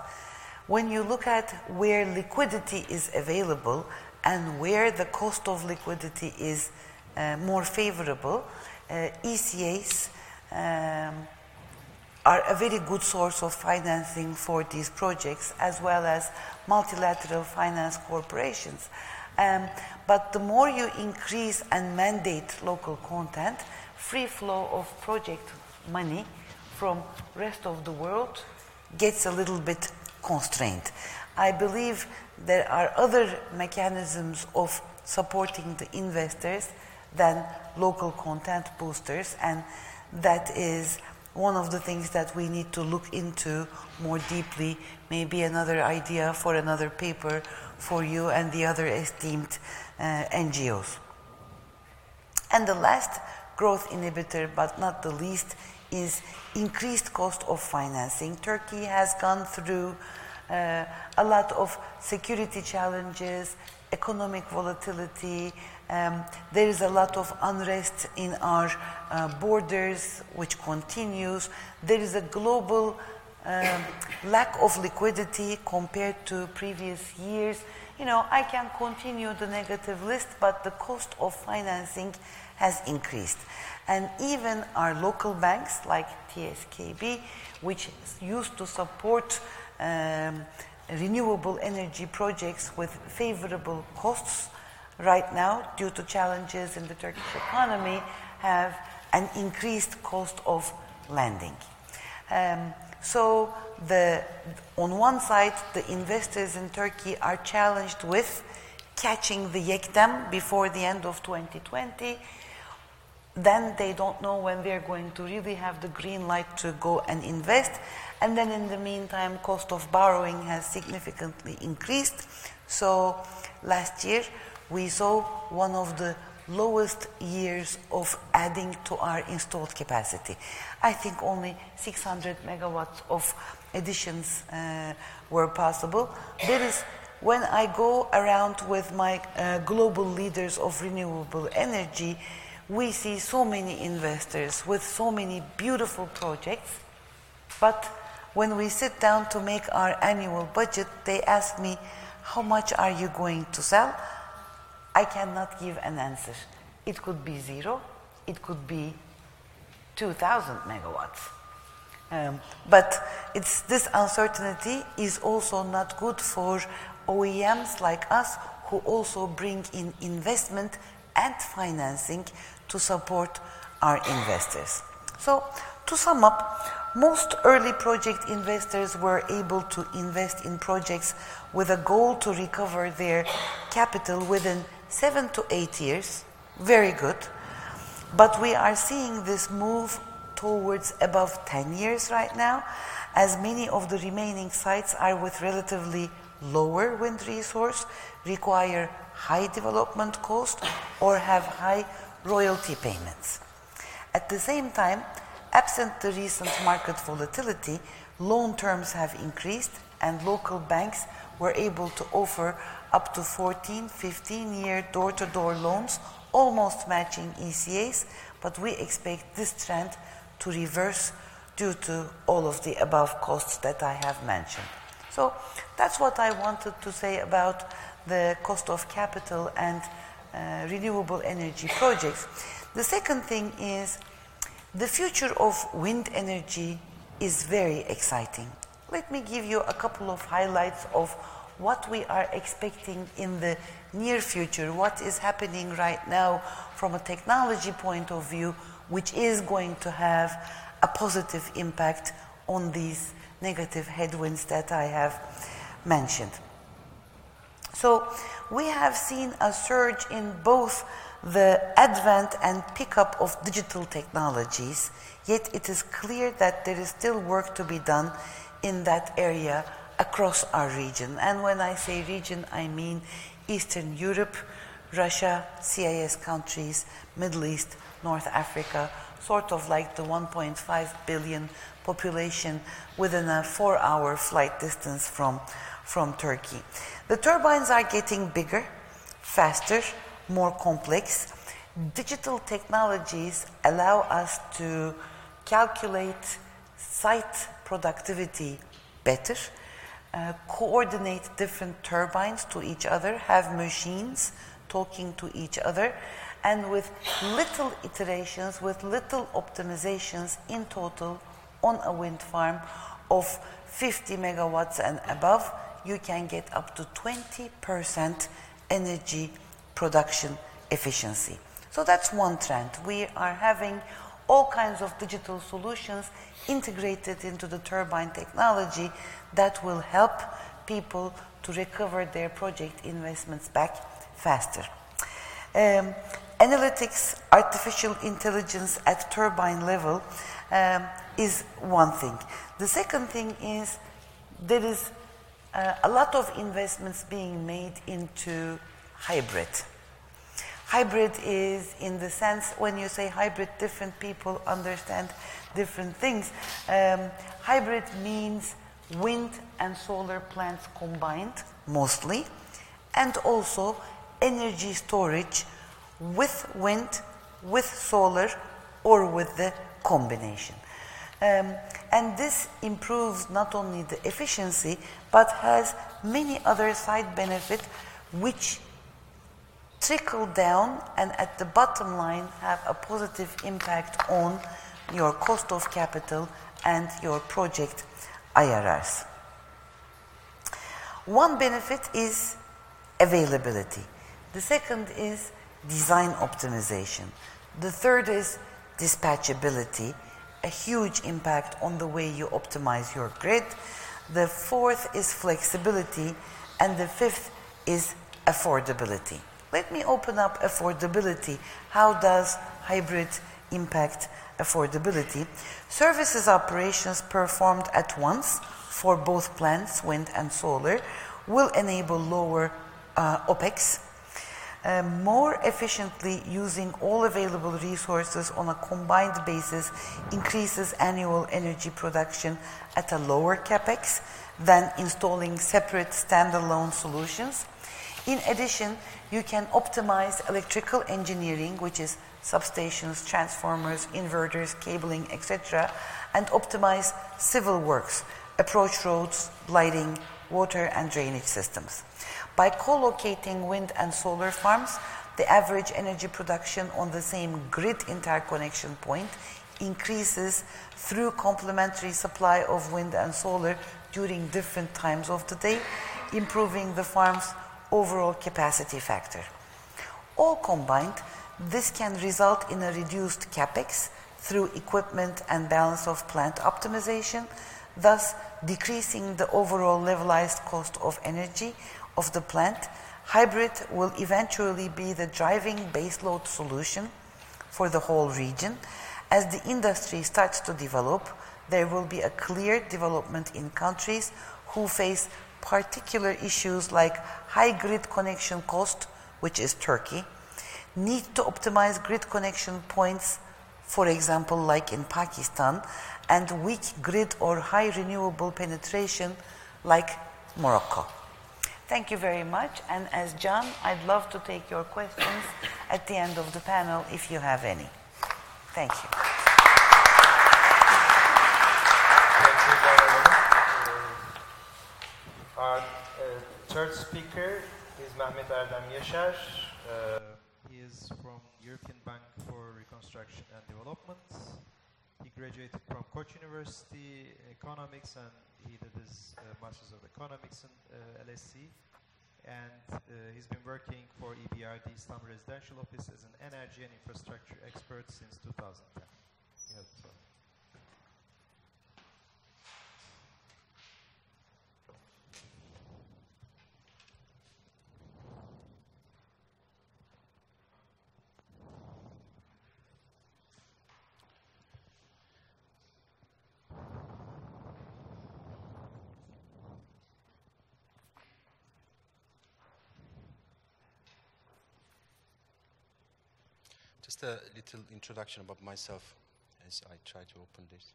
when you look at where liquidity is available and where the cost of liquidity is uh, more favorable, uh, ECAs um, are a very good source of financing for these projects as well as multilateral finance corporations. Um, but the more you increase and mandate local content, free flow of project money from rest of the world gets a little bit constrained. I believe there are other mechanisms of supporting the investors than local content boosters, and that is one of the things that we need to look into more deeply. Maybe another idea for another paper for you and the other esteemed uh, NGOs. And the last growth inhibitor, but not the least, is increased cost of financing. Turkey has gone through uh, a lot of security challenges, economic volatility. Um, there is a lot of unrest in our uh, borders, which continues. There is a global um, lack of liquidity compared to previous years. You know, I can continue the negative list, but the cost of financing has increased. And even our local banks like TSKB, which used to support um, renewable energy projects with favorable costs, right now, due to challenges in the Turkish economy, have an increased cost of lending. Um, so the, on one side, the investors in Turkey are challenged with catching the YEKDEM before the end of 2020. Then they don't know when they're going to really have the green light to go and invest. And then in the meantime, cost of borrowing has significantly increased. So last year, we saw one of the lowest years of adding to our installed capacity. I think only 600 megawatts of additions uh, were possible. There is, when I go around with my uh, global leaders of renewable energy, we see so many investors with so many beautiful projects, but when we sit down to make our annual budget, they ask me, How much are you going to sell? I cannot give an answer. It could be zero, it could be 2,000 megawatts. Um, but it's, this uncertainty is also not good for OEMs like us who also bring in investment and financing to support our investors. So, to sum up, most early project investors were able to invest in projects with a goal to recover their capital within seven to eight years. Very good. But we are seeing this move towards above 10 years right now, as many of the remaining sites are with relatively lower wind resource, require high development cost, or have high royalty payments. At the same time, absent the recent market volatility, loan terms have increased and local banks were able to offer up to 14, 15 year door to door loans, almost matching ECAs, but we expect this trend to reverse due to all of the above costs that I have mentioned. So that's what I wanted to say about the cost of capital and uh, renewable energy projects. The second thing is the future of wind energy is very exciting. Let me give you a couple of highlights of what we are expecting in the near future, what is happening right now from a technology point of view, which is going to have a positive impact on these negative headwinds that I have mentioned. So we have seen a surge in both the advent and pickup of digital technologies, yet it is clear that there is still work to be done in that area across our region. And when I say region, I mean Eastern Europe, Russia, CIS countries, Middle East, North Africa, sort of like the 1.5 billion population within a four hour flight distance from, from Turkey. The turbines are getting bigger, faster, more complex. Digital technologies allow us to calculate site productivity better, uh, coordinate different turbines to each other, have machines talking to each other, and with little iterations, with little optimizations in total on a wind farm of 50 megawatts and above, you can get up to 20% energy production efficiency. So that's one trend. We are having all kinds of digital solutions integrated into the turbine technology that will help people to recover their project investments back faster. Um, analytics, artificial intelligence at turbine level um, is one thing. The second thing is there is uh, a lot of investments being made into hybrid. Hybrid is in the sense when you say hybrid, different people understand different things. Um, hybrid means wind and solar plants combined, mostly, and also energy storage with wind, with solar, or with the combination. Um, and this improves not only the efficiency, but has many other side benefits which trickle down and at the bottom line have a positive impact on your cost of capital and your project IRRs. One benefit is availability. The second is design optimization. The third is dispatchability, a huge impact on the way you optimize your grid. The fourth is flexibility, and the fifth is affordability. Let me open up affordability. How does hybrid impact affordability? Services operations performed at once for both plants, wind and solar, will enable lower uh, OPEX uh, more efficiently using all available resources on a combined basis increases annual energy production at a lower capex than installing separate standalone solutions. In addition, you can optimize electrical engineering, which is substations, transformers, inverters, cabling, etc., and optimize civil works, approach roads, lighting, water and drainage systems. By co-locating wind and solar farms, the average energy production on the same grid interconnection point increases through complementary supply of wind and solar during different times of the day, improving the farm's overall capacity factor. All combined, this can result in a reduced capex through equipment and balance of plant optimization, thus decreasing the overall levelized cost of energy of the plant. Hybrid will eventually be the driving baseload solution for the whole region. As the industry starts to develop, there will be a clear development in countries who face particular issues like high grid connection cost, which is Turkey, need to optimize grid connection points, for example, like in Pakistan, and weak grid or high renewable penetration, like Morocco. Thank you very much. And as Can, I'd love to take your questions at the end of the panel if you have any. Thank you. Thank you, Dara Hanım. Uh, Our uh, third speaker is Mehmet Erdem Yaşar. Uh, he is from European Bank for Reconstruction and Development. He graduated from Koç University economics and he did his uh, Masters of Economics in uh, LSE. And uh, he's been working for EBRD Istanbul Residential Office as an energy and infrastructure expert since 2010. Just a little introduction about myself as I try to open this.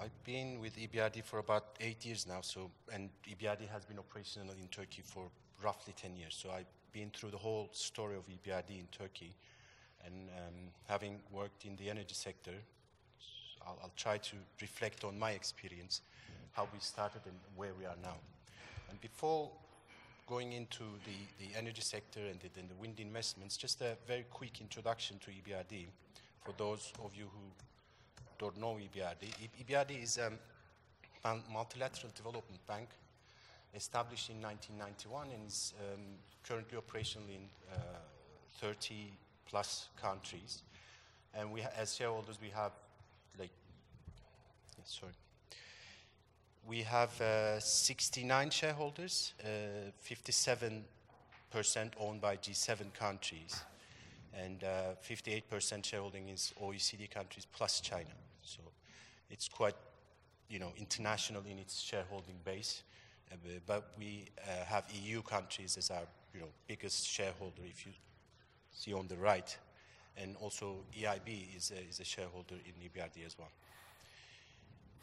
I've been with EBRD for about eight years now, so and EBRD has been operational in Turkey for roughly 10 years. So I've been through the whole story of EBRD in Turkey, and um, having worked in the energy sector, I'll, I'll try to reflect on my experience, how we started and where we are now. And before going into the, the energy sector and the, the wind investments, just a very quick introduction to EBRD for those of you who don't know EBRD. EBRD is a multilateral development bank established in 1991 and is um, currently operational in uh, 30 plus countries. And we, as shareholders, we have like, yeah, sorry. We have uh, 69 shareholders, uh, 57% owned by G7 countries, and uh, 58% shareholding is OECD countries plus China. So it's quite, you know, international in its shareholding base. Uh, but we uh, have EU countries as our, you know, biggest shareholder. If you see on the right, and also EIB is a, is a shareholder in EBRD as well.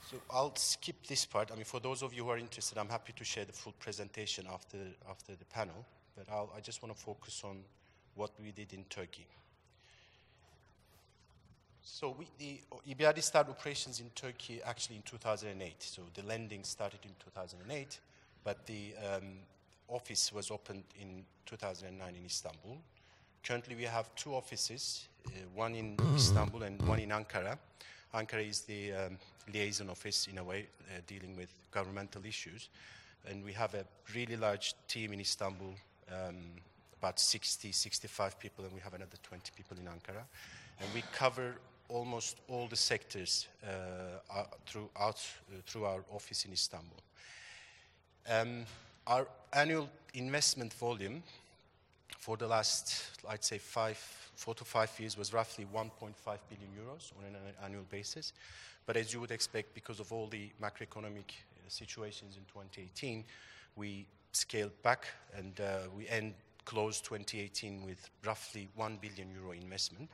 So I'll skip this part. I mean, for those of you who are interested, I'm happy to share the full presentation after, after the panel, but I'll, I just want to focus on what we did in Turkey. So we, the EBRD started operations in Turkey actually in 2008. So the lending started in 2008, but the um, office was opened in 2009 in Istanbul. Currently, we have two offices, uh, one in Istanbul and one in Ankara. Ankara is the um, liaison office, in a way, uh, dealing with governmental issues. And we have a really large team in Istanbul, um, about 60, 65 people, and we have another 20 people in Ankara. And we cover almost all the sectors uh, throughout, uh, through our office in Istanbul. Um, our annual investment volume for the last, I'd say, five, four to five years was roughly 1.5 billion euros on an an annual basis. But as you would expect, because of all the macroeconomic uh, situations in 2018, we scaled back and uh, we end closed 2018 with roughly 1 billion euro investment.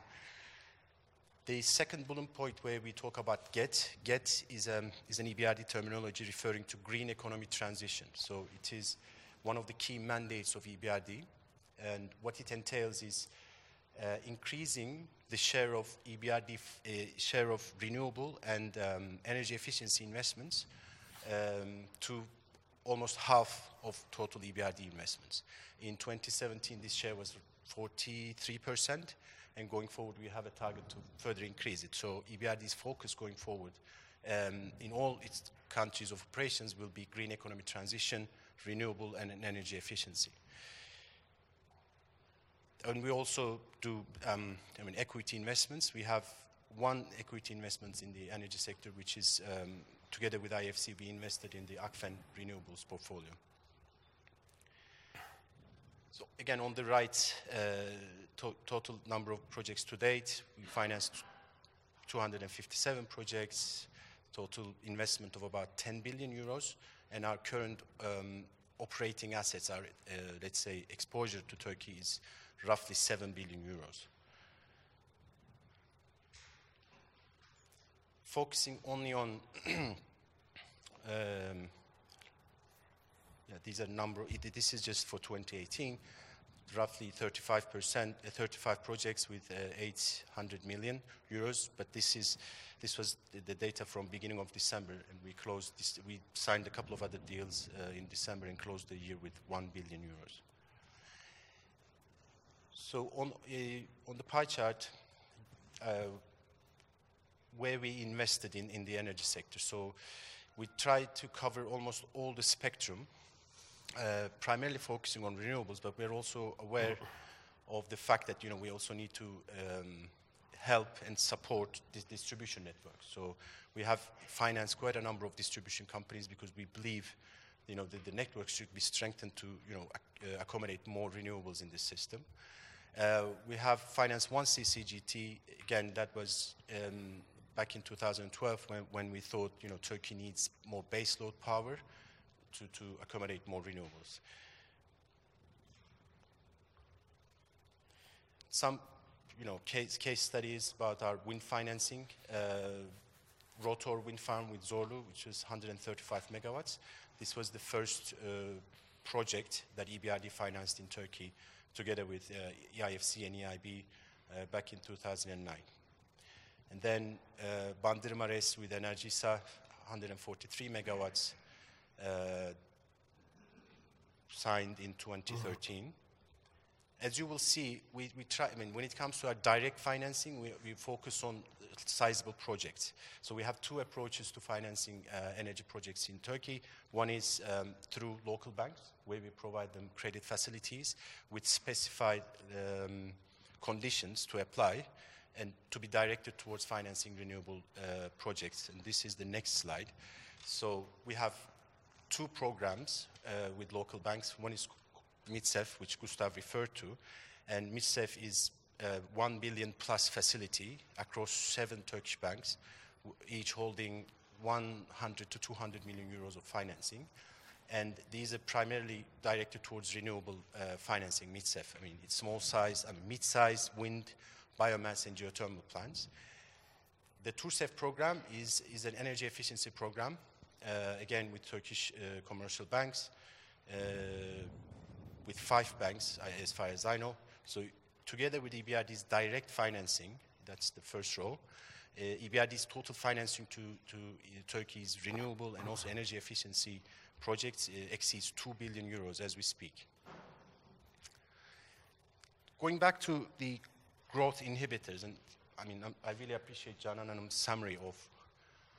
The second bullet point where we talk about GET, GET is, um, is an EBRD terminology referring to green economy transition. So it is one of the key mandates of EBRD. And what it entails is uh, increasing the share of EBRD, uh, share of renewable and um, energy efficiency investments um, to almost half of total EBRD investments. In 2017, this share was 43%, and going forward, we have a target to further increase it. So EBRD's focus going forward um, in all its countries of operations will be green economy transition, renewable, and energy efficiency. And we also do, um, I mean, equity investments. We have one equity investment in the energy sector, which is um, together with IFC, we invested in the Akfen renewables portfolio. So again, on the right, uh, to total number of projects to date, we financed 257 projects, total investment of about 10 billion euros, and our current um, operating assets, our, uh, let's say, exposure to Turkey is roughly 7 billion euros. Focusing only on, um, yeah, these are number, it, this is just for 2018, roughly 35%, uh, 35 projects with uh, 800 million euros, but this is this was the, the, data from beginning of December, and we closed this, we signed a couple of other deals uh, in December and closed the year with 1 billion euros. So on, uh, on the pie chart, uh, where we invested in, in the energy sector. So we tried to cover almost all the spectrum, uh, primarily focusing on renewables, but we're also aware of the fact that you know we also need to um, help and support this distribution network. So we have financed quite a number of distribution companies because we believe you know, the, the network should be strengthened to you know, ac uh, accommodate more renewables in this system. Uh, we have financed one CCGT, again, that was um, back in 2012 when, when we thought you know, Turkey needs more baseload power to, to accommodate more renewables. Some you know, case, case studies about our wind financing. Uh, Rotor wind farm with Zorlu, which was 135 megawatts. This was the first uh, project that EBRD financed in Turkey together with uh, EIFC and EIB uh, back in 2009. And then uh, Bandırma with Enerjisa, 143 megawatts, signed in 2013 as you will see, we, we try, I mean, when it comes to our direct financing, we, we focus on sizable projects. So we have two approaches to financing uh, energy projects in Turkey. One is um, through local banks, where we provide them credit facilities with specified um, conditions to apply and to be directed towards financing renewable uh, projects. And this is the next slide. So we have two programs uh, with local banks. One is MidSEFF, which Gustav referred to, and MidSEFF is a 1 billion plus facility across seven Turkish banks, each holding 100 to 200 million euros of financing. And these are primarily directed towards renewable uh, financing, MidSEFF. I mean, it's small size, I mean, mid-size wind, biomass, and geothermal plants. The TurSEFF program is, is an energy efficiency program, uh, again with Turkish uh, commercial banks. Uh, with five banks, as far as I know. So together with EBRD's direct financing, that's the first row, uh, EBRD's total financing to, to uh, Turkey's renewable and also energy efficiency projects uh, exceeds 2 billion euros as we speak. Going back to the growth inhibitors, and I mean, I'm, i really appreciate Canan's summary of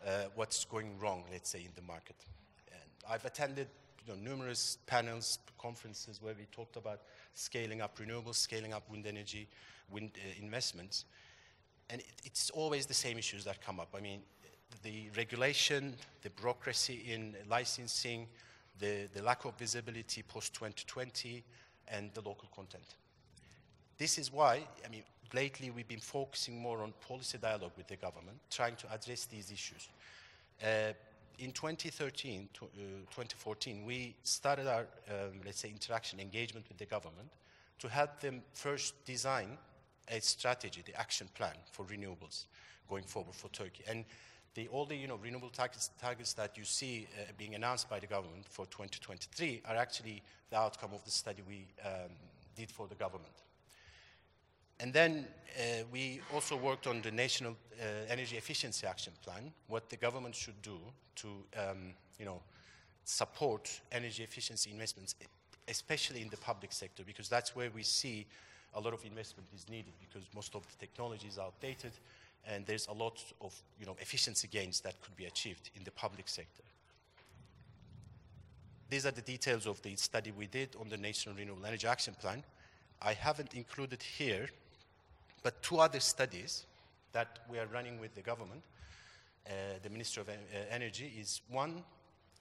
uh, what's going wrong, let's say, in the market. And I've attended you know, numerous panels, conferences where we talked about scaling up renewables, scaling up wind energy, wind uh, investments. And it, it's always the same issues that come up. I mean, the regulation, the bureaucracy in licensing, the, the lack of visibility post-2020, and the local content. This is why, I mean, lately we've been focusing more on policy dialogue with the government, trying to address these issues. Uh, in 2013, to, uh, 2014, we started our, um, let's say, interaction engagement with the government to help them first design a strategy, the action plan for renewables going forward for Turkey. And the, all the you know, renewable targets, targets that you see uh, being announced by the government for 2023 are actually the outcome of the study we um, did for the government. And then uh, we also worked on the National uh, Energy Efficiency Action Plan, what the government should do to, um, you know, support energy efficiency investments, especially in the public sector, because that's where we see a lot of investment is needed, because most of the technology is outdated, and there's a lot of, you know, efficiency gains that could be achieved in the public sector. These are the details of the study we did on the National Renewable Energy Action Plan. I haven't included here, but two other studies that we are running with the government, uh, the Ministry of uh, Energy, is one,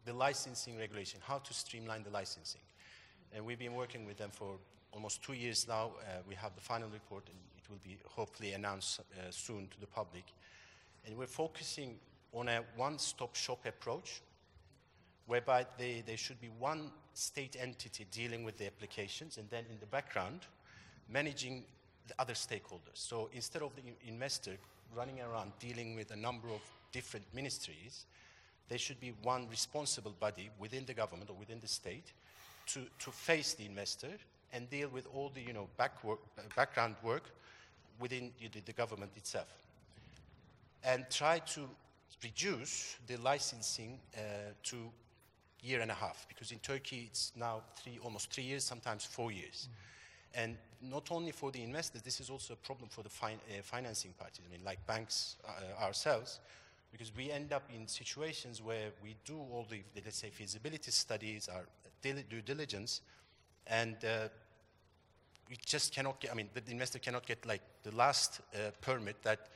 the licensing regulation, how to streamline the licensing. And we've been working with them for almost two years now. Uh, we have the final report, and it will be hopefully announced uh, soon to the public. And we're focusing on a one-stop shop approach whereby they, there should be one state entity dealing with the applications and then in the background managing the other stakeholders. So instead of the investor running around dealing with a number of different ministries, there should be one responsible body within the government or within the state to, to face the investor and deal with all the you know, back work, background work within the, the government itself and try to reduce the licensing uh, to year and a half because in Turkey it's now three, almost three years, sometimes four years. And not only for the investors, this is also a problem for the fin- uh, financing parties. I mean, like banks uh, ourselves, because we end up in situations where we do all the, let's say, feasibility studies, our due diligence, and uh, we just cannot get, I mean, the investor cannot get like the last uh, permit that,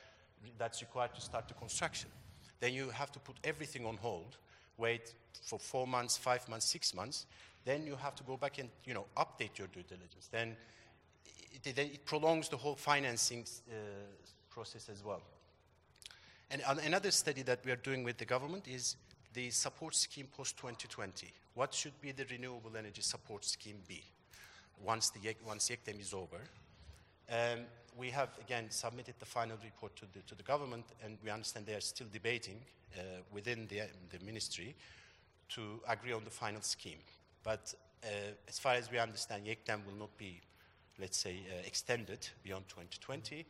that's required to start the construction. Then you have to put everything on hold, wait for four months, five months, six months. Then you have to go back and, you know, update your due diligence. Then it, it, it prolongs the whole financing uh, process as well. And an- another study that we are doing with the government is the support scheme post 2020. What should be the renewable energy support scheme be once the once YEKDEM is over? Um, we have again submitted the final report to the, to the government, and we understand they are still debating uh, within the, the ministry to agree on the final scheme. But uh, as far as we understand, YEKDEM will not be, let's say, uh, extended beyond 2020,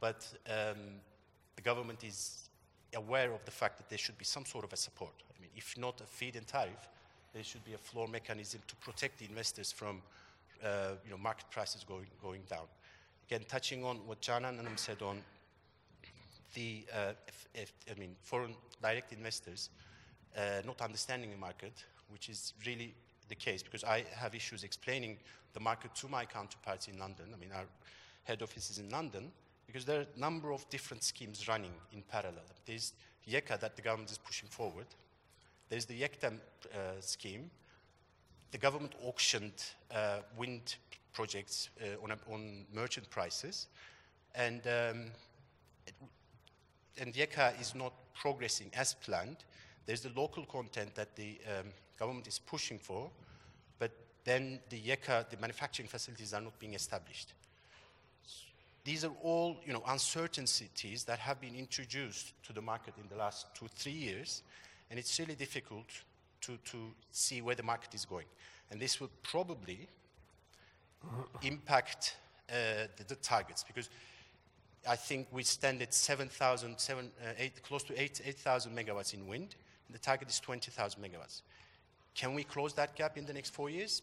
but um, the government is aware of the fact that there should be some sort of a support. I mean, if not a feed-in tariff, there should be a floor mechanism to protect the investors from, uh, you know, market prices going, going down. Again, touching on what Canan Hanım said on the, uh, if, if, I mean, foreign direct investors uh, not understanding the market, which is really the case because I have issues explaining the market to my counterparts in London. I mean, our head office is in London because there are a number of different schemes running in parallel. There's YEKA that the government is pushing forward. There's the YEKDEM uh, scheme. The government auctioned uh, wind projects uh, on, a, on merchant prices. And um, and YEKA is not progressing as planned. There's the local content that the um, government is pushing for, but then the YEKA, the manufacturing facilities are not being established. These are all you know, uncertainties that have been introduced to the market in the last two, three years, and it's really difficult to, to see where the market is going. And this will probably impact uh, the, the targets because I think we stand at 7,000, seven, uh, close to 8,000 megawatts in wind, and the target is 20,000 megawatts. Can we close that gap in the next four years?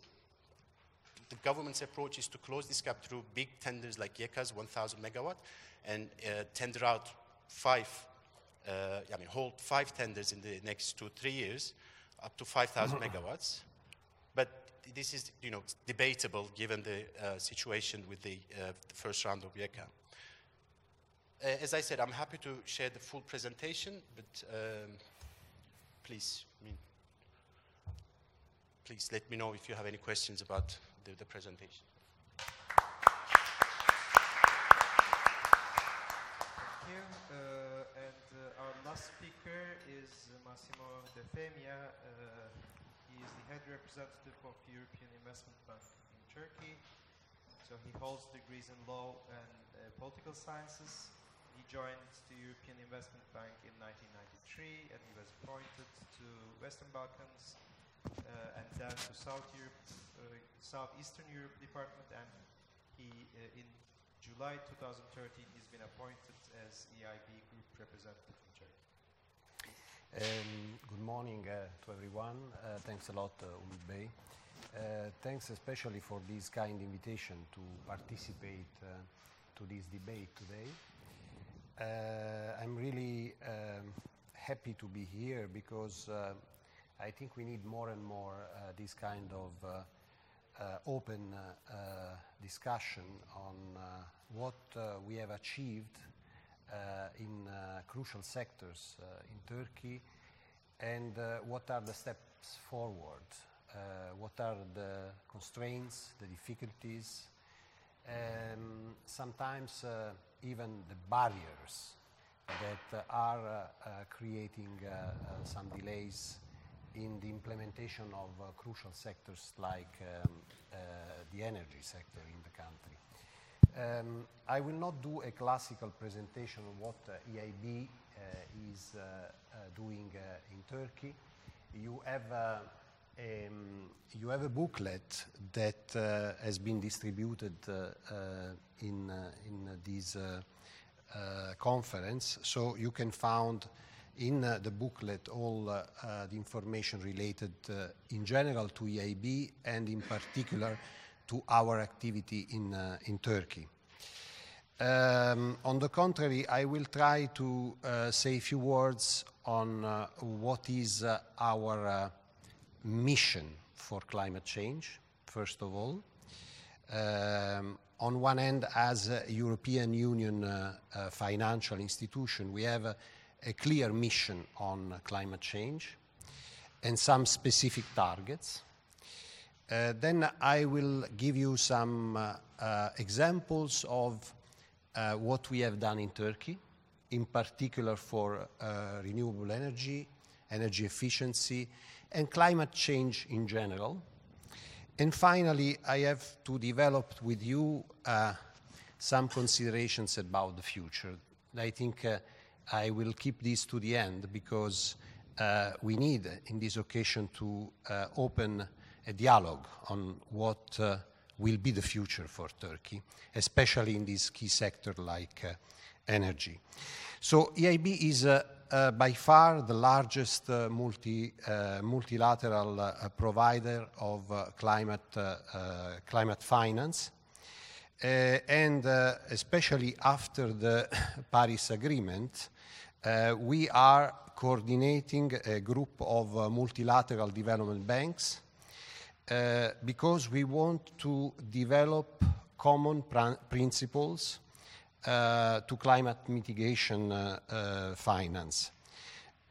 The government's approach is to close this gap through big tenders like YEKA's 1,000 megawatt and uh, tender out five, uh, I mean, hold five tenders in the next two, three years, up to 5,000 megawatts. But this is, you know, debatable given the uh, situation with the, uh, the first round of YEKA. Uh, as I said, I'm happy to share the full presentation, but um, please, I mean, please let me know if you have any questions about the, the presentation. Thank you. Uh, and uh, our last speaker is Massimo De Femia. Uh, he is the head representative of the European Investment Bank in Turkey. So he holds degrees in law and uh, political sciences. He joined the European Investment Bank in 1993 and he was appointed to Western Balkans and then to South Europe, uh, Southeastern Europe Department and he uh, in July 2013, he's been appointed as EIB Group Representative in Turkey. Um, good morning uh, to everyone. Uh, thanks a lot, uh, Bey. Uh, thanks especially for this kind invitation to participate uh, to this debate today. Uh, I'm really um, happy to be here because uh, I think we need more and more uh, this kind of uh, uh, open uh, discussion on what we have achieved in crucial sectors in Turkey and what are the steps forward, what are the constraints, the difficulties, um, sometimes uh, even the barriers that uh, are uh, creating some delays in the implementation of uh, crucial sectors like um, uh, the energy sector in the country. Um, I will not do a classical presentation of what uh, EIB uh, is uh, doing in Turkey. You have, uh, um, you have a booklet that has been distributed in, in this conference, so you can find in uh, the booklet all uh, uh, the information related uh, in general to EIB and in particular to our activity in, uh, in Turkey. Um, on the contrary, I will try to uh, say a few words on what is our mission for climate change, first of all. Um, on one hand, as a European Union financial institution, we have a, clear mission on climate change and some specific targets. Uh, then I will give you some uh, uh, examples of uh, what we have done in Turkey, in particular for uh, renewable energy, energy efficiency, and climate change in general. And finally, I have to develop with you uh, some considerations about the future. I think I will keep this to the end because uh, we need, in this occasion, to uh, open a dialogue on what uh, will be the future for Turkey, especially in this key sector like uh, energy. So EIB is uh, uh, by far the largest multi, multilateral provider of climate, climate finance. Uh, and uh, especially after the Paris Agreement, uh, we are coordinating a group of uh, multilateral development banks uh, because we want to develop common pr- principles uh, to climate mitigation uh, uh, finance.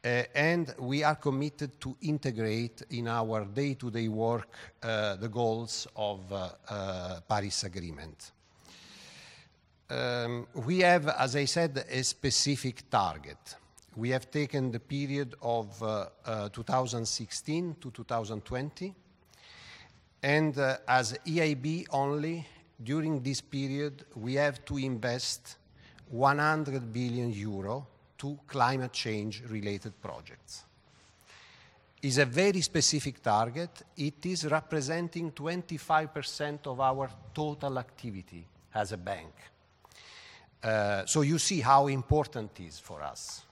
And we are committed to integrate in our day-to-day work uh, the goals of Paris Agreement. Um, we have, as I said, a specific target. We have taken the period of uh, uh, 2016 to 2020, and uh, as EIB only, during this period, we have to invest 100 billion euro to climate change related projects. It's a very specific target. It is representing 25% of our total activity as a bank. Uh, so you see how important it is for us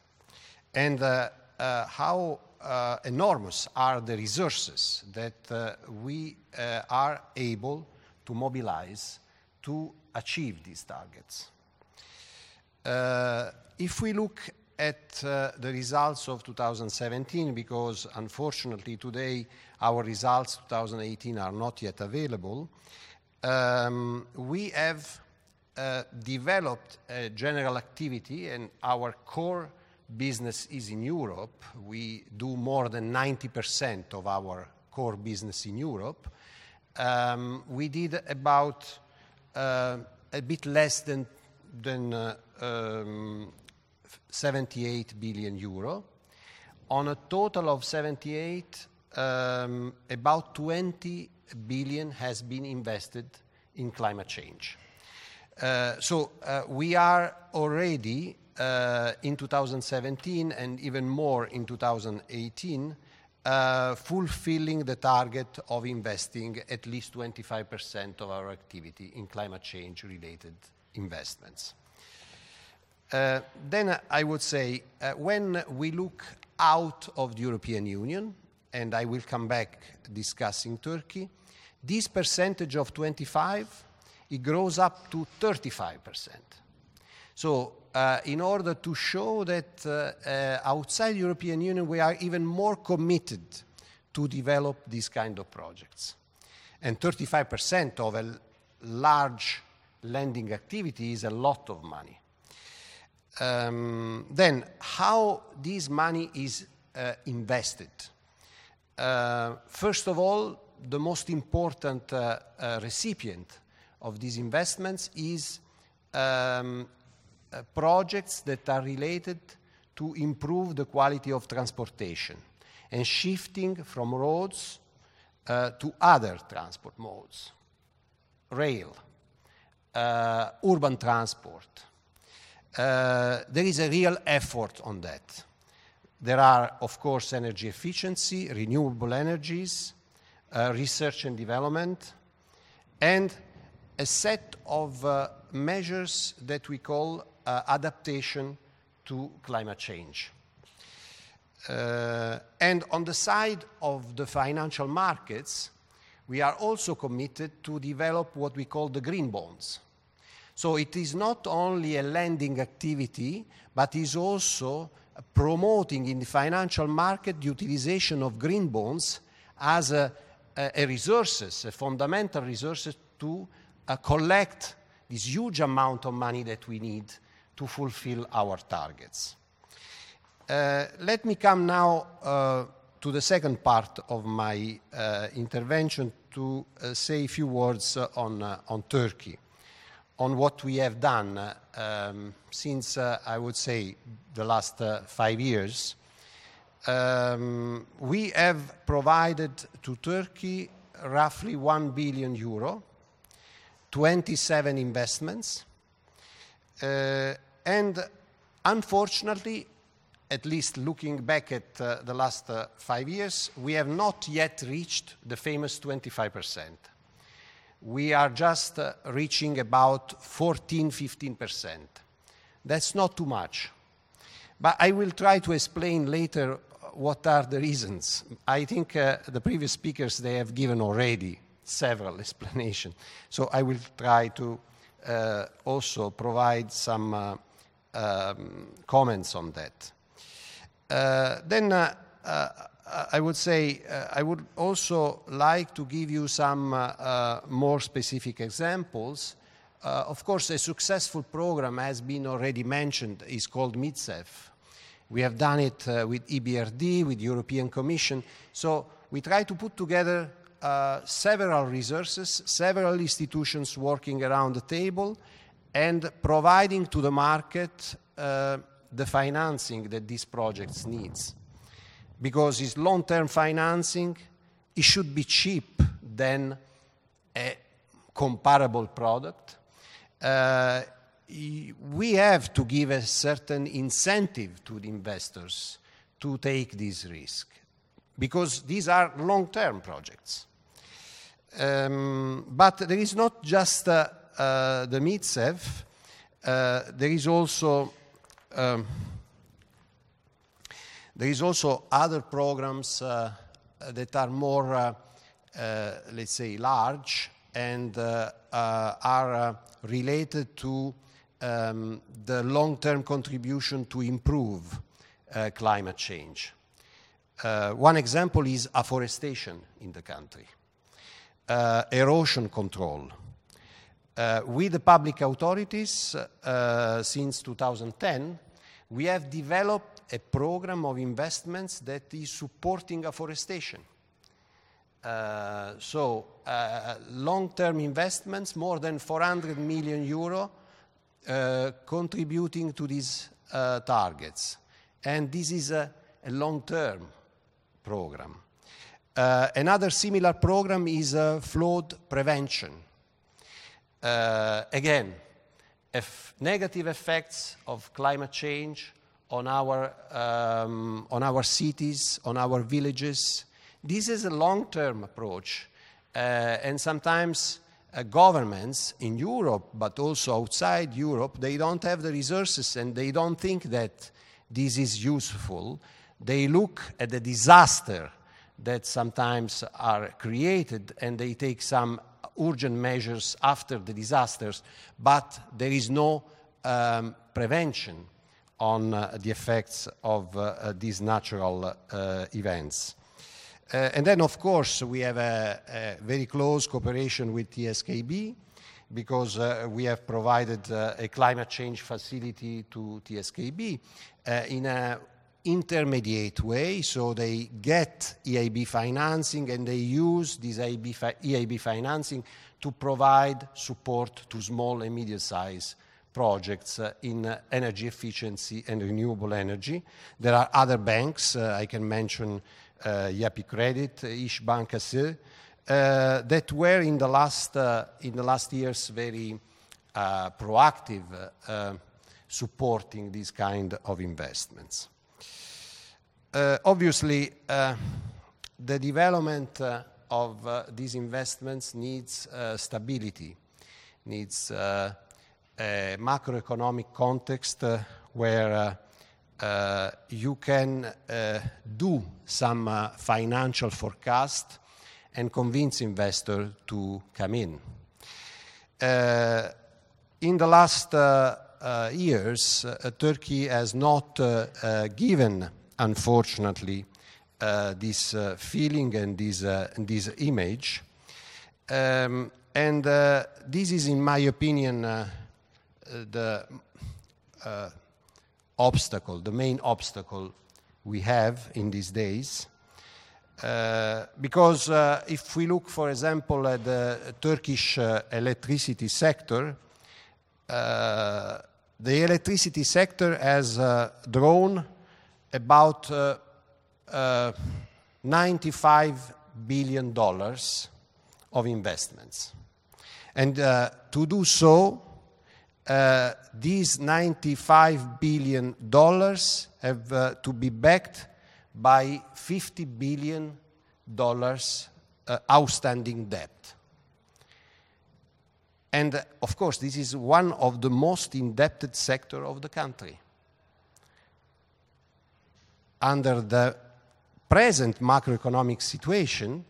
and uh, uh, how uh, enormous are the resources that uh, we uh, are able to mobilize to achieve these targets. If we look at the results of 2017, because unfortunately today our results 2018 are not yet available, um, we have uh, developed a general activity and our core business is in Europe. We do more than 90% of our core business in Europe. Um, we did about uh, a bit less than, uh, um, 78 billion euro. On a total of 78, um, about 20 billion has been invested in climate change. Uh, so uh, we are already uh, in 2017 and even more in 2018 uh, fulfilling the target of investing at least 25% of our activity in climate change related investments. Then I would say when we look out of the European Union, and I will come back discussing Turkey, this percentage of 25, it grows up to 35%. So uh, in order to show that uh, uh, outside European Union we are even more committed to develop these kind of projects. And 35% of a large lending activity is a lot of money. Um, then, how this money is uh, invested? Uh, first of all, the most important uh, uh recipient of these investments is um, uh, projects that are related to improve the quality of transportation and shifting from roads uh, to other transport modes, rail, urban transport, uh, there is a real effort on that. There are, of course, energy efficiency, renewable energies, uh, research and development, and a set of uh, measures that we call uh, adaptation to climate change. Uh, and on the side of the financial markets, we are also committed to develop what we call the green bonds. So it is not only a lending activity, but is also promoting in the financial market the utilization of green bonds as a, a, a resources, a fundamental resources to uh, collect this huge amount of money that we need to fulfill our targets. Uh, let me come now uh, to the second part of my uh, intervention to uh, say a few words uh, on, on Turkey on what we have done um, since, I would say, the last five years. Um, we have provided to Turkey roughly 1 billion euro, 27 investments, uh, and unfortunately, at least looking back at uh, the last uh, five years, we have not yet reached the famous 25 percent we are just reaching about 14 15%. That's not too much. But I will try to explain later what are the reasons. I think the previous speakers they have given already several explanations. So I will try to uh, also provide some uh, um, comments on that. Uh, then uh, I would say uh, I would also like to give you some uh, uh, more specific examples. Uh, of course, a successful program has been already mentioned, is called MidSEFF. We have done it uh, with EBRD, with European Commission. So we try to put together uh, several resources, several institutions working around the table, and providing to the market the financing that these projects needs because it's long-term financing. It should be cheap than a comparable product. Uh, we have to give a certain incentive to the investors to take this risk because these are long-term projects. Um, but there is not just uh, uh, the MidSEFF, uh, there is also um, there is also other programs uh, that are more, uh, uh, let's say, large and are related to um, the long-term contribution to improve climate change. one example is afforestation in the country, erosion control, uh, with the public authorities uh, since 2010, we have developed a program of investments that is supporting afforestation. Uh, so, uh, long-term investments, more than 400 million euro, uh, contributing to these uh, targets. And this is a, a long-term program. Uh, another similar program is uh, flood prevention. again, negative effects of climate change on our, um, on our cities, on our villages. This is a long term approach, uh, and sometimes uh, governments in Europe, but also outside Europe, they don't have the resources and they don't think that this is useful. They look at the disaster that sometimes are created and they take some urgent measures after the disasters, but there is no um, prevention on uh, the effects of uh, uh, these natural uh, events. Uh, and then, of course, we have a, a, very close cooperation with TSKB because uh, we have provided a climate change facility to TSKB in an intermediate way. So they get EIB financing and they use this EIB, fi EIB financing to provide support to small and medium-sized projects uh, in uh, energy efficiency and renewable energy. There are other banks, uh, I can mention Yapı Kredi, Ish Bank uh, that were in the last uh, in the last years very uh, proactive, supporting these kind of investments. Obviously, the development of these investments needs stability, needs a macroeconomic context where uh, you can uh, do some uh, financial forecast and convince investors to come in. Uh, in the last uh, uh, years, Turkey has not given, unfortunately, this feeling and this, and this image. Um, and this is, in my opinion, the obstacle, the main obstacle we have in these days. Uh, because uh, if we look, for example, at the Turkish uh, electricity sector, uh, the electricity sector has uh, drawn about uh, 95 billion dollars of investments. And to do so, uh, these 95 billion dollars have uh, to be backed by 50 billion dollars uh, outstanding debt. And uh, of course, this is one of the most indebted sector of the country. Under the present macroeconomic situation,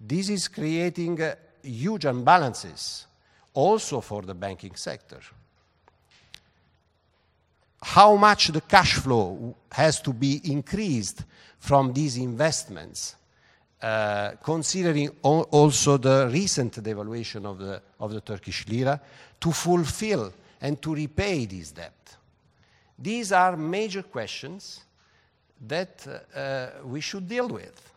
this is creating uh, huge imbalances also for the banking sector how much the cash flow has to be increased from these investments, uh, considering also the recent devaluation of the, of the Turkish lira, to fulfill and to repay this debt? These are major questions that uh, we should deal with.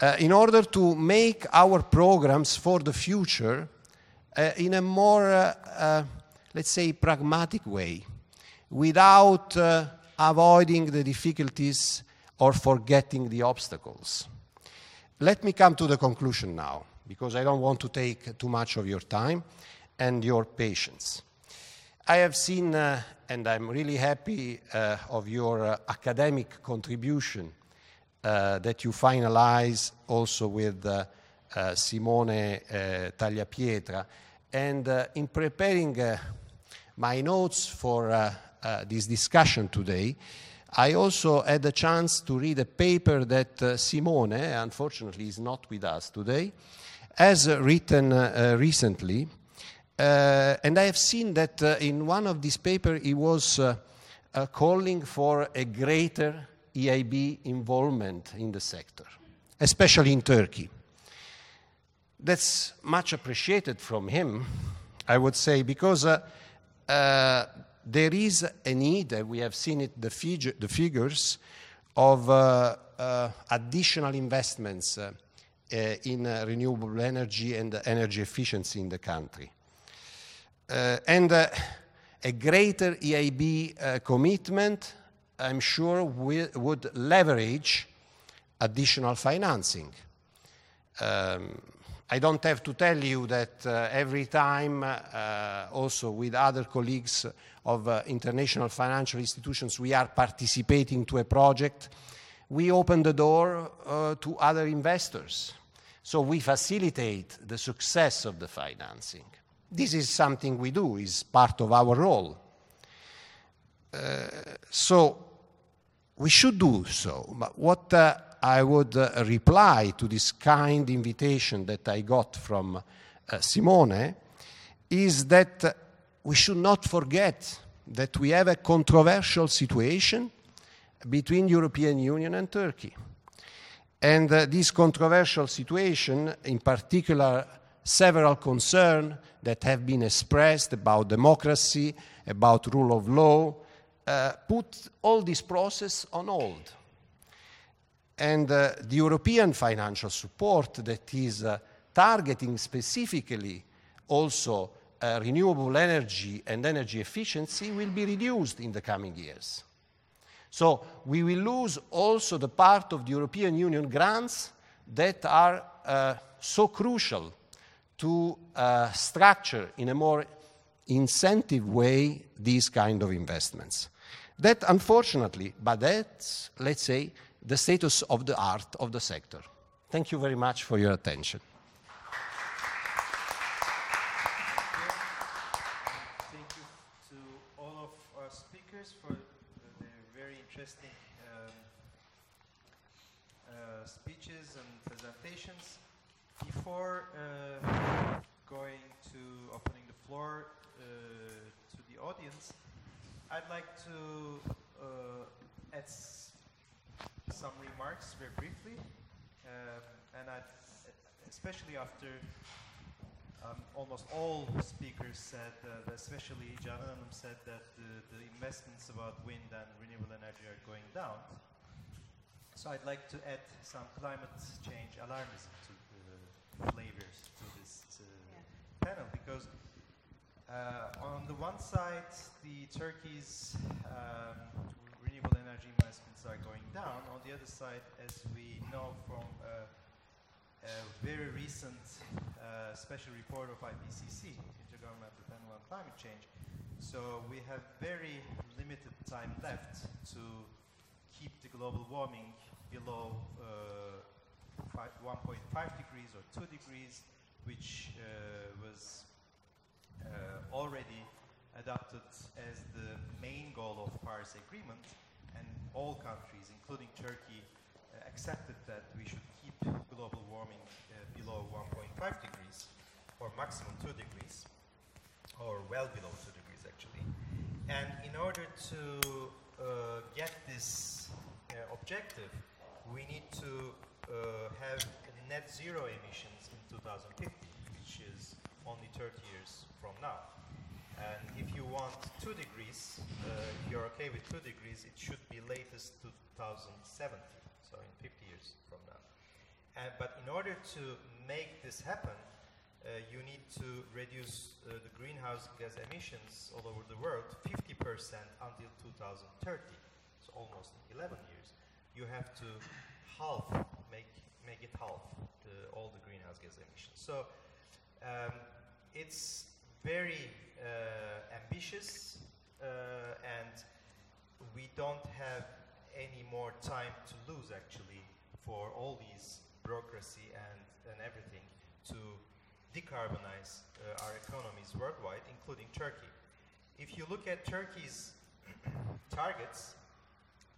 Uh, in order to make our programs for the future uh, in a more, uh, uh, let's say, pragmatic way without uh, avoiding the difficulties or forgetting the obstacles. Let me come to the conclusion now, because I don't want to take too much of your time and your patience. I have seen, uh, and I'm really happy uh, of your uh, academic contribution uh, that you finalize also with uh, Simone Tagliapietra. And in preparing my notes for uh, this discussion today, I also had a chance to read a paper that uh, Simone, unfortunately, is not with us today, has written uh, recently. Uh, and I have seen that uh, in one of these papers, he was calling for a greater EIB involvement in the sector, especially in Turkey. That's much appreciated from him, I would say, because there is a need, we have seen it, the, fig the figures, of uh, uh, additional investments uh, uh in uh, renewable energy and energy efficiency in the country. Uh, and a greater EIB commitment, I'm sure, would leverage additional financing. Um, I don't have to tell you that uh, every time, uh, also with other colleagues of uh, international financial institutions, we are participating to a project, we open the door uh, to other investors. So we facilitate the success of the financing. This is something we do, is part of our role. Uh, so we should do so. But what uh, I would uh, reply to this kind invitation that I got from uh, Simone is that uh, we should not forget that we have a controversial situation between European Union and Turkey. And uh, this controversial situation, in particular, several concerns that have been expressed about democracy, about rule of law, uh, put all this process on hold. And uh, the European financial support that is uh, targeting specifically also uh, renewable energy and energy efficiency will be reduced in the coming years. So we will lose also the part of the European Union grants that are uh, so crucial to uh, structure in a more incentive way these kind of investments. That unfortunately, but that's, let's say, the status of the art of the sector. Thank you very much for your attention. Thank you to all of our speakers for their very interesting um, uh, speeches and presentations. Before uh, floor uh, to the audience, I'd like to uh, add some remarks very briefly, um, and I'd, especially after um, almost all speakers said, uh, that especially John Hanum said that the, the investments about wind and renewable energy are going down. So I'd like to add some climate change alarmism to the flavors to this uh, panel because uh, on the one side, the Turkey's um, renewable energy investments are going down. On the other side, as we know from uh, a very recent uh, special report of IPCC, Intergovernmental Panel on Climate Change. So we have very limited time left to keep the global warming below uh, fi- 1.5 degrees or 2 degrees, which uh, was already adopted as the main goal of Paris Agreement, and all countries, including Turkey, uh, accepted that we should keep global warming uh, below 1.5 degrees, or maximum 2 degrees, or well below 2 degrees actually. And in order to uh, get this uh, objective, we need to uh, have net zero emissions in 2050, which is only 30 years from now. And if you want 2 degrees, uh, if you're okay with 2 degrees, it should be latest 2070, so in 50 years from now. And, but in order to make this happen, uh, you need to reduce uh, the greenhouse gas emissions all over the world 50% until 2030, so almost 11 years. You have to half, make, make it half, the, all the greenhouse gas emissions. So um, it's very uh, ambitious uh, and we don't have any more time to lose actually for all these bureaucracy and, and everything to decarbonize uh, our economies worldwide, including Turkey. If you look at Turkey's targets,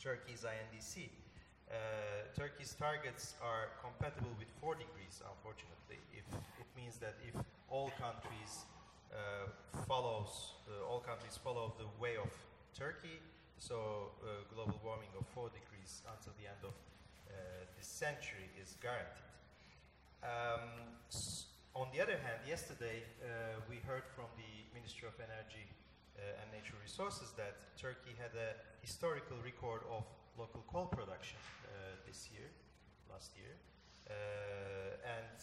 Turkey's INDC, uh, Turkey's targets are compatible with 4 degrees, unfortunately. If it means that if all countries follows, uh, all countries follow the way of Turkey, so uh, global warming of 4 degrees until the end of uh, this century is guaranteed. Um, on the other hand, yesterday uh, we heard from the Ministry of Energy uh, and Natural Resources that Turkey had a historical record of local coal production uh, this year, last year, uh, and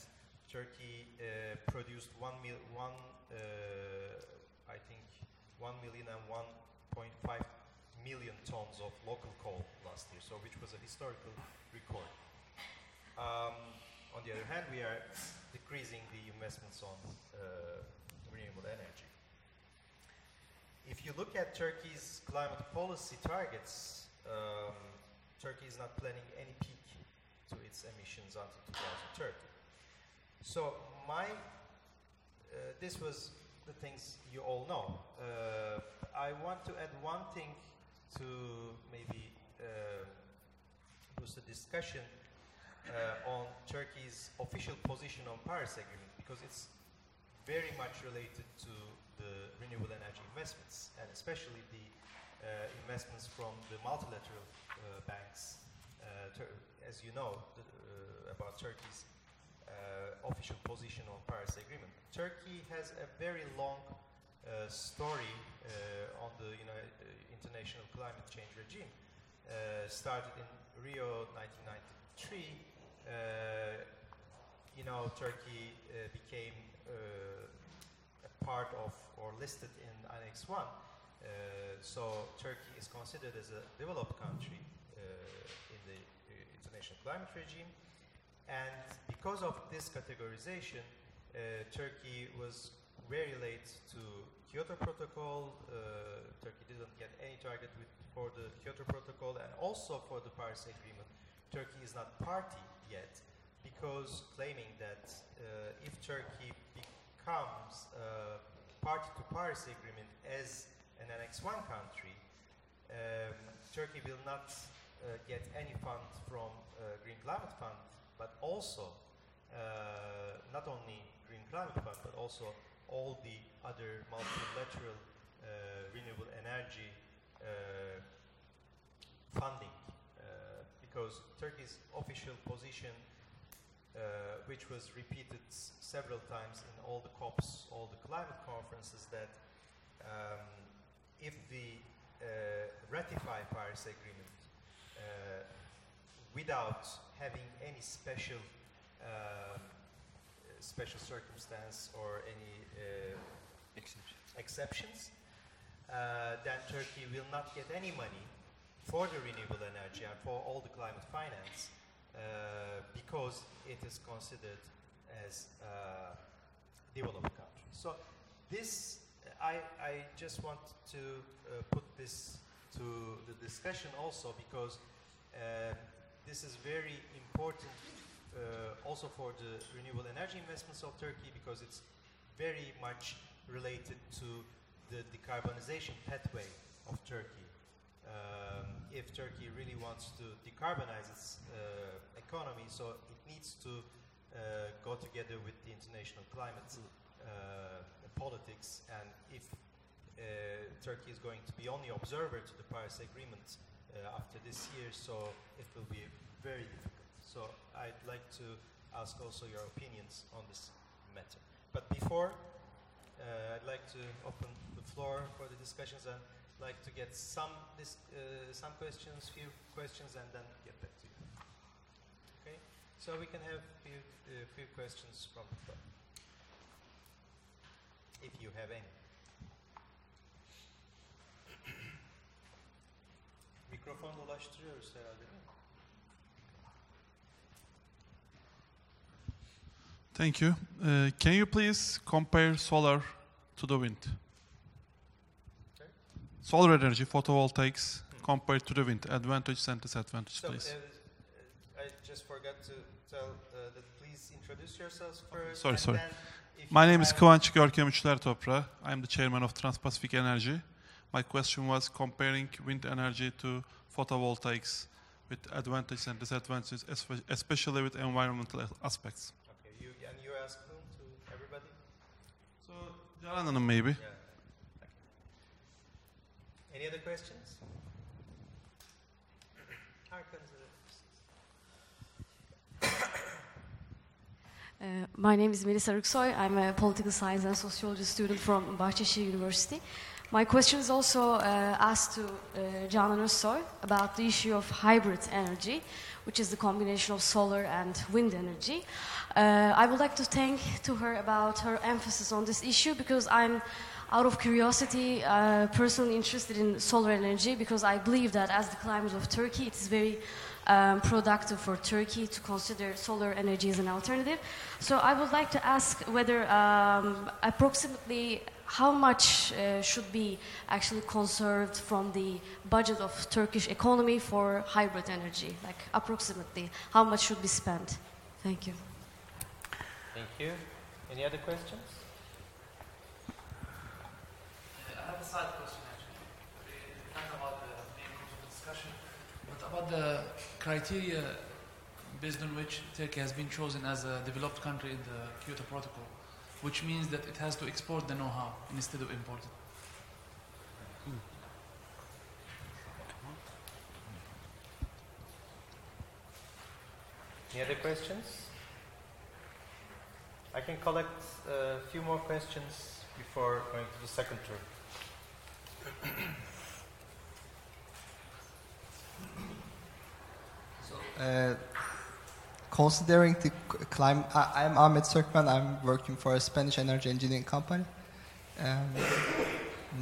Turkey uh, produced one mil, one, uh, I think, one million and one point five million tons of local coal last year, so which was a historical record. Um, on the other hand, we are decreasing the investments on uh, renewable energy. If you look at Turkey's climate policy targets, um, Turkey is not planning any peak to its emissions until 2030. So my, uh, this was the things you all know. Uh, I want to add one thing to maybe uh, boost the discussion uh, on Turkey's official position on Paris Agreement because it's very much related to the renewable energy investments and especially the uh, investments from the multilateral uh, banks. As you know the, about Turkey's official position on Paris Agreement. Turkey has a very long uh, story uh, on the you know, uh, international climate change regime. Uh, started in Rio 1993. Uh, you know, Turkey uh, became uh, a part of or listed in Annex 1. Uh, so Turkey is considered as a developed country uh, in the uh, international climate regime. And because of this categorization, uh, Turkey was very late to Kyoto Protocol. Uh, Turkey didn't get any target for the Kyoto Protocol and also for the Paris Agreement. Turkey is not party yet because claiming that uh, if Turkey becomes uh, party to Paris Agreement as an Annex 1 country, um, Turkey will not uh, get any fund from uh, Green Climate Fund, but also uh, not only Green Climate Fund, but also all the other multilateral uh, renewable energy uh, funding, uh, because Turkey's official position, uh, which was repeated several times in all the COPs, all the climate conferences, that um, if we ratify Paris Agreement without having any special um, special circumstance or any uh, exceptions, uh, then Turkey will not get any money for the renewable energy and for all the climate finance uh, because it is considered as a developed country. So this, I, I just want to uh, put this to the discussion also because uh, this is very important uh, also for the renewable energy investments of Turkey because it's very much related to the decarbonization pathway of Turkey. Um, if Turkey really wants to decarbonize its uh, economy, so it needs to uh, go together with the international climate uh, politics, and if uh, Turkey is going to be only observer to the Paris Agreement uh, after this year, so it will be very difficult. So I'd like to ask also your opinions on this matter. But before, uh, I'd like to open the floor for the discussions and like to get some dis- uh, some questions, few questions, and then get back to you. Okay, so we can have few uh, few questions from the floor, if you have any. Mikrofon dolaştırıyoruz herhalde değil mi? Thank you. Uh, can you please compare solar to the wind? Sorry? Solar energy, photovoltaics, compared to the wind. Advantages and disadvantages, So, please. uh, I just forgot to tell uh, that please introduce yourselves first. Sorry, sorry. My name is Kıvanç Görkem Üçler Topra. I am the chairman of Trans-Pacific Energy. My question was comparing wind energy to photovoltaics with advantages and disadvantages, especially with environmental aspects. Okay, you, and you ask whom to everybody? So, Canan maybe. Yeah. Okay. Any other questions? Uh, my name is Melissa Rüksoy. I'm a political science and sociology student from Bahçeşehir University. My question is also uh, asked to uh, Canan about the issue of hybrid energy, which is the combination of solar and wind energy. Uh, I would like to thank to her about her emphasis on this issue because I'm out of curiosity uh, personally interested in solar energy because I believe that as the climate of Turkey, it is very um, productive for Turkey to consider solar energy as an alternative. So I would like to ask whether um, approximately how much uh, should be actually conserved from the budget of Turkish economy for hybrid energy? Like approximately, how much should be spent? Thank you. Thank you. Any other questions? I have a side question actually. We talked about the main course of discussion, but about the criteria based on which Turkey has been chosen as a developed country in the Kyoto Protocol, which means that it has to export the know-how instead of import it. Any other questions? I can collect a few more questions before going to the second turn. Uh, considering the climate, I'm Ahmet Sökmen. I'm working for a Spanish energy engineering company, um,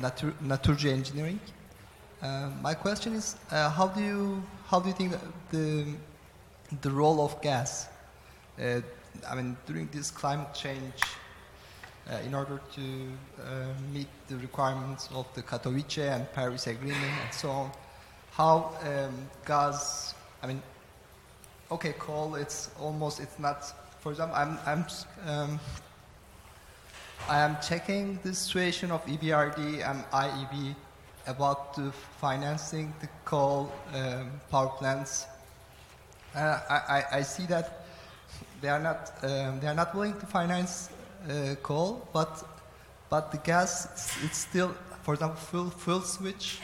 Natur Naturgy Engineering. Uh, my question is, uh, how do you how do you think the the role of gas? Uh, I mean, during this climate change, uh, in order to uh, meet the requirements of the Katowice and Paris Agreement and so on, how um, gas? I mean, okay, coal. It's almost. It's not. For example, I'm. I'm. Um, I am checking the situation of EBRD and IEB about the financing the coal um, power plants. Uh, I, I, see that they are not. Um, they are not willing to finance uh, coal, but but the gas. It's, still, for example, fuel fuel switch.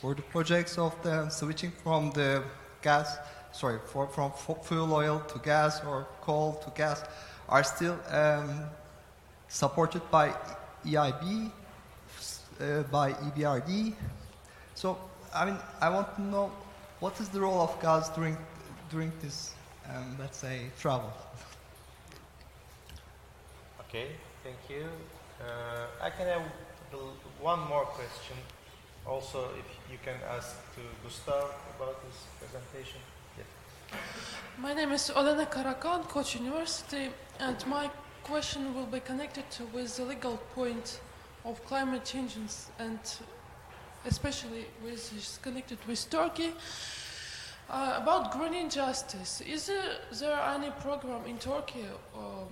For the projects of the switching from the gas sorry, for, from fuel oil to gas or coal to gas are still um, supported by EIB, uh, by EBRD. So, I mean, I want to know what is the role of gas during, during this, um, let's say, travel? Okay, thank you. Uh, I can have one more question. Also, if you can ask to Gustav about this presentation. My name is Olena Karakan, Koç University, and my question will be connected with the legal point of climate changes and especially with connected with Turkey. Uh, about green injustice, is there, there any program in Turkey um,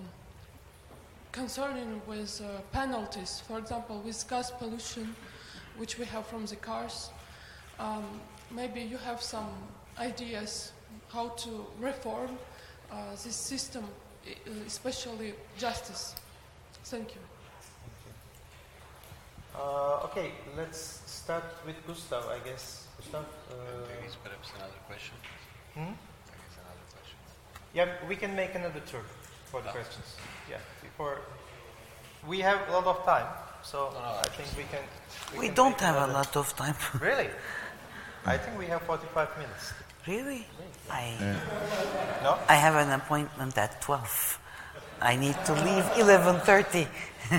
concerning with uh, penalties, for example, with gas pollution, which we have from the cars? Um, maybe you have some ideas how to reform uh, this system, especially justice. Thank you. Uh, okay, let's start with Gustav, I guess. Gustav? Uh, Maybe it's perhaps another question. Hmm? Maybe another question. Yeah, we can make another tour for the Oh. questions. Yeah, before we have a lot of time, so No, no, I think we can. We can don't make have a lot of time. really? I think we have 45 minutes. Really? I, No? I have an appointment at 12. I need to leave 11.30. Hmm,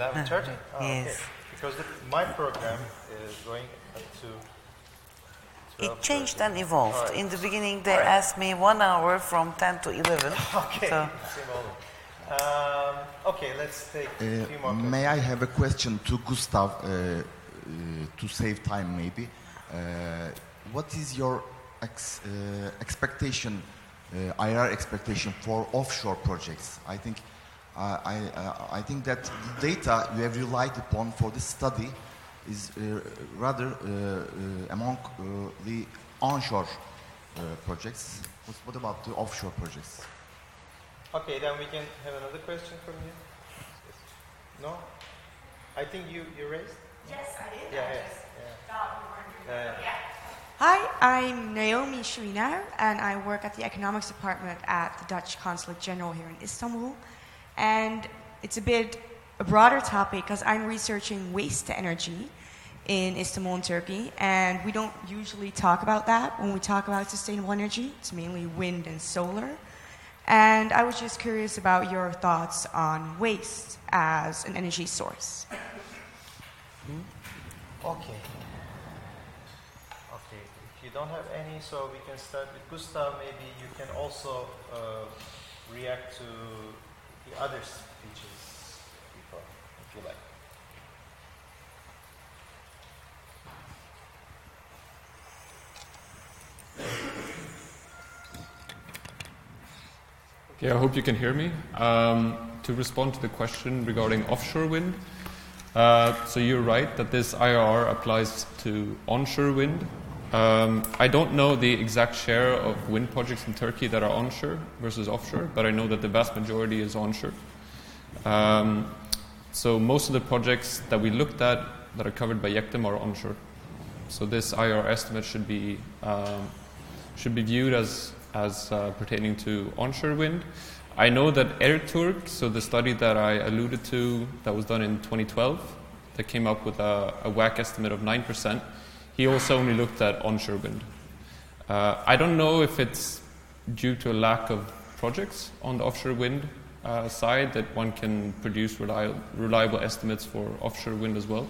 11:30. Oh, okay. Yes. Because the, my program is going up to. It changed and evolved. Alright. In the beginning, they Alright. asked me one hour from 10 to 11. Okay. So, Um, okay, let's take a Uh, few more. may I have a question to Gustav uh, uh, to save time, maybe? Uh, what is your ex, uh, expectation, uh, IR expectation for offshore projects? I think, uh, I, uh, I think that the data you have relied upon for this study is uh, rather uh, uh, among uh, the onshore uh, projects. What, what about the offshore projects? Okay, then we can have another question from you. No? I think you, you raised? Yes, I did. Yeah, I yeah. just yeah. Hi, I'm Naomi Shrina, and I work at the economics department at the Dutch Consulate General here in Istanbul. And it's a bit a broader topic because I'm researching waste to energy in Istanbul and Turkey, and we don't usually talk about that when we talk about sustainable energy. It's mainly wind and solar. And I was just curious about your thoughts on waste as an energy source. Hmm? Okay. Okay, don't have any, so we can start with Gustav. Maybe you can also uh, react to the other speeches before, if you like. Yeah, I hope you can hear me. Um, to respond to the question regarding offshore wind, uh, so you're right that this IRR applies to onshore wind. Um, I don't know the exact share of wind projects in Turkey that are onshore versus offshore, but I know that the vast majority is onshore. Um, so most of the projects that we looked at that are covered by YEKDEM are onshore. So this IR estimate should be um, should be viewed as as uh, pertaining to onshore wind. I know that Erturk, so the study that I alluded to that was done in 2012, that came up with a, a estimate of 9%, he also only looked at onshore wind. Uh, I don't know if it's due to a lack of projects on the offshore wind uh, side that one can produce reliable, reliable estimates for offshore wind as well,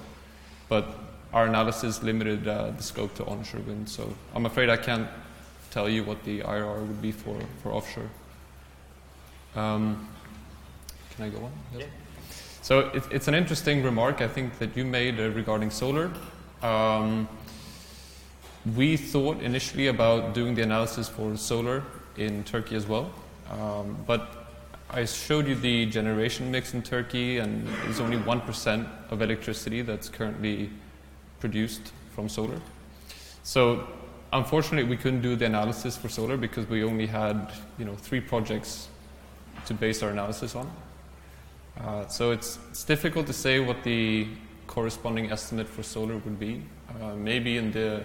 but our analysis limited uh, the scope to onshore wind, so I'm afraid I can't tell you what the IRR would be for, for offshore. Um, can I go on? Yes. Yeah. So it, it's an interesting remark, I think, that you made uh, regarding solar. Um, we thought initially about doing the analysis for solar in Turkey as well, um, but I showed you the generation mix in Turkey, and it's only 1% of electricity that's currently produced from solar. So unfortunately, we couldn't do the analysis for solar because we only had you know, three projects to base our analysis on. Uh, so it's, it's difficult to say what the corresponding estimate for solar would be. Uh, maybe in the,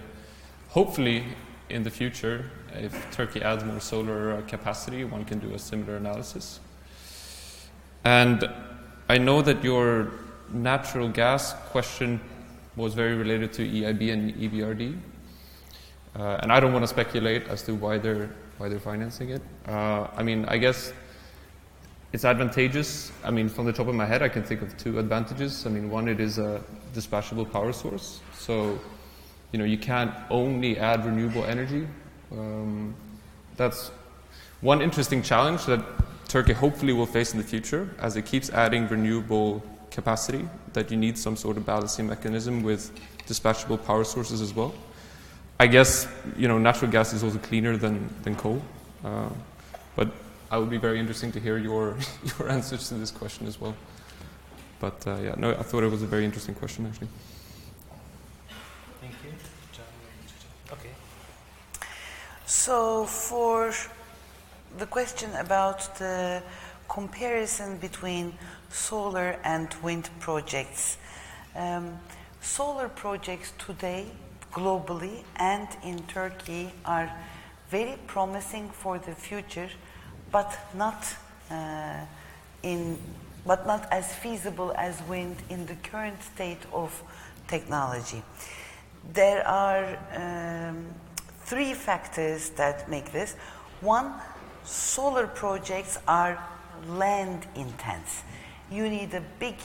hopefully in the future, if Turkey adds more solar uh, capacity, one can do a similar analysis. And I know that your natural gas question was very related to EIB and EBRD. Uh, and I don't want to speculate as to why they're, why they're financing it. Uh, I mean, I guess it's advantageous. I mean, from the top of my head, I can think of two advantages. I mean, one, it is a dispatchable power source. So, you know, you can't only add renewable energy. Um, that's one interesting challenge that Turkey hopefully will face in the future as it keeps adding renewable capacity, that you need some sort of balancing mechanism with dispatchable power sources as well. I guess, you know, natural gas is also cleaner than, than coal. Uh, but I would be very interesting to hear your your answers to this question as well. But uh, yeah, no, I thought it was a very interesting question actually. Thank you, Can. Okay. So for the question about the comparison between solar and wind projects, um, solar projects today globally and in Turkey are very promising for the future but not uh, in but not as feasible as wind in the current state of technology. There are um, three factors that make this. One, solar projects are land intense. You need a big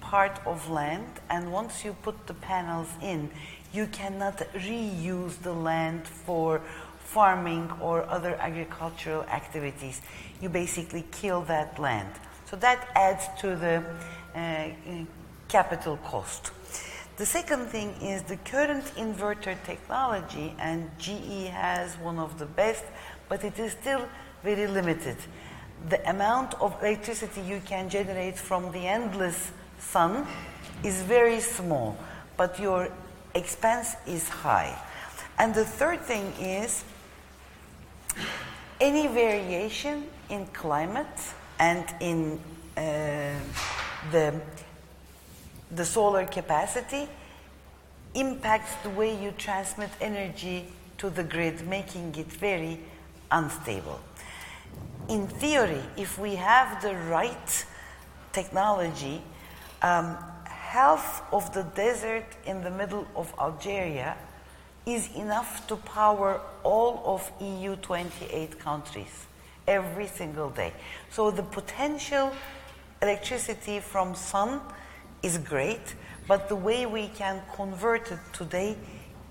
part of land, and once you put the panels in, you cannot reuse the land for farming or other agricultural activities. You basically kill that land. So that adds to the uh, capital cost. The second thing is the current inverter technology, and GE has one of the best, but it is still very limited. The amount of electricity you can generate from the endless sun is very small, but your expense is high. And the third thing is any variation in climate and in uh, the, the solar capacity impacts the way you transmit energy to the grid, making it very unstable. In theory, if we have the right technology, um, half of the desert in the middle of Algeria is enough to power all of EU 28 countries every single day. So the potential electricity from sun is great, but the way we can convert it today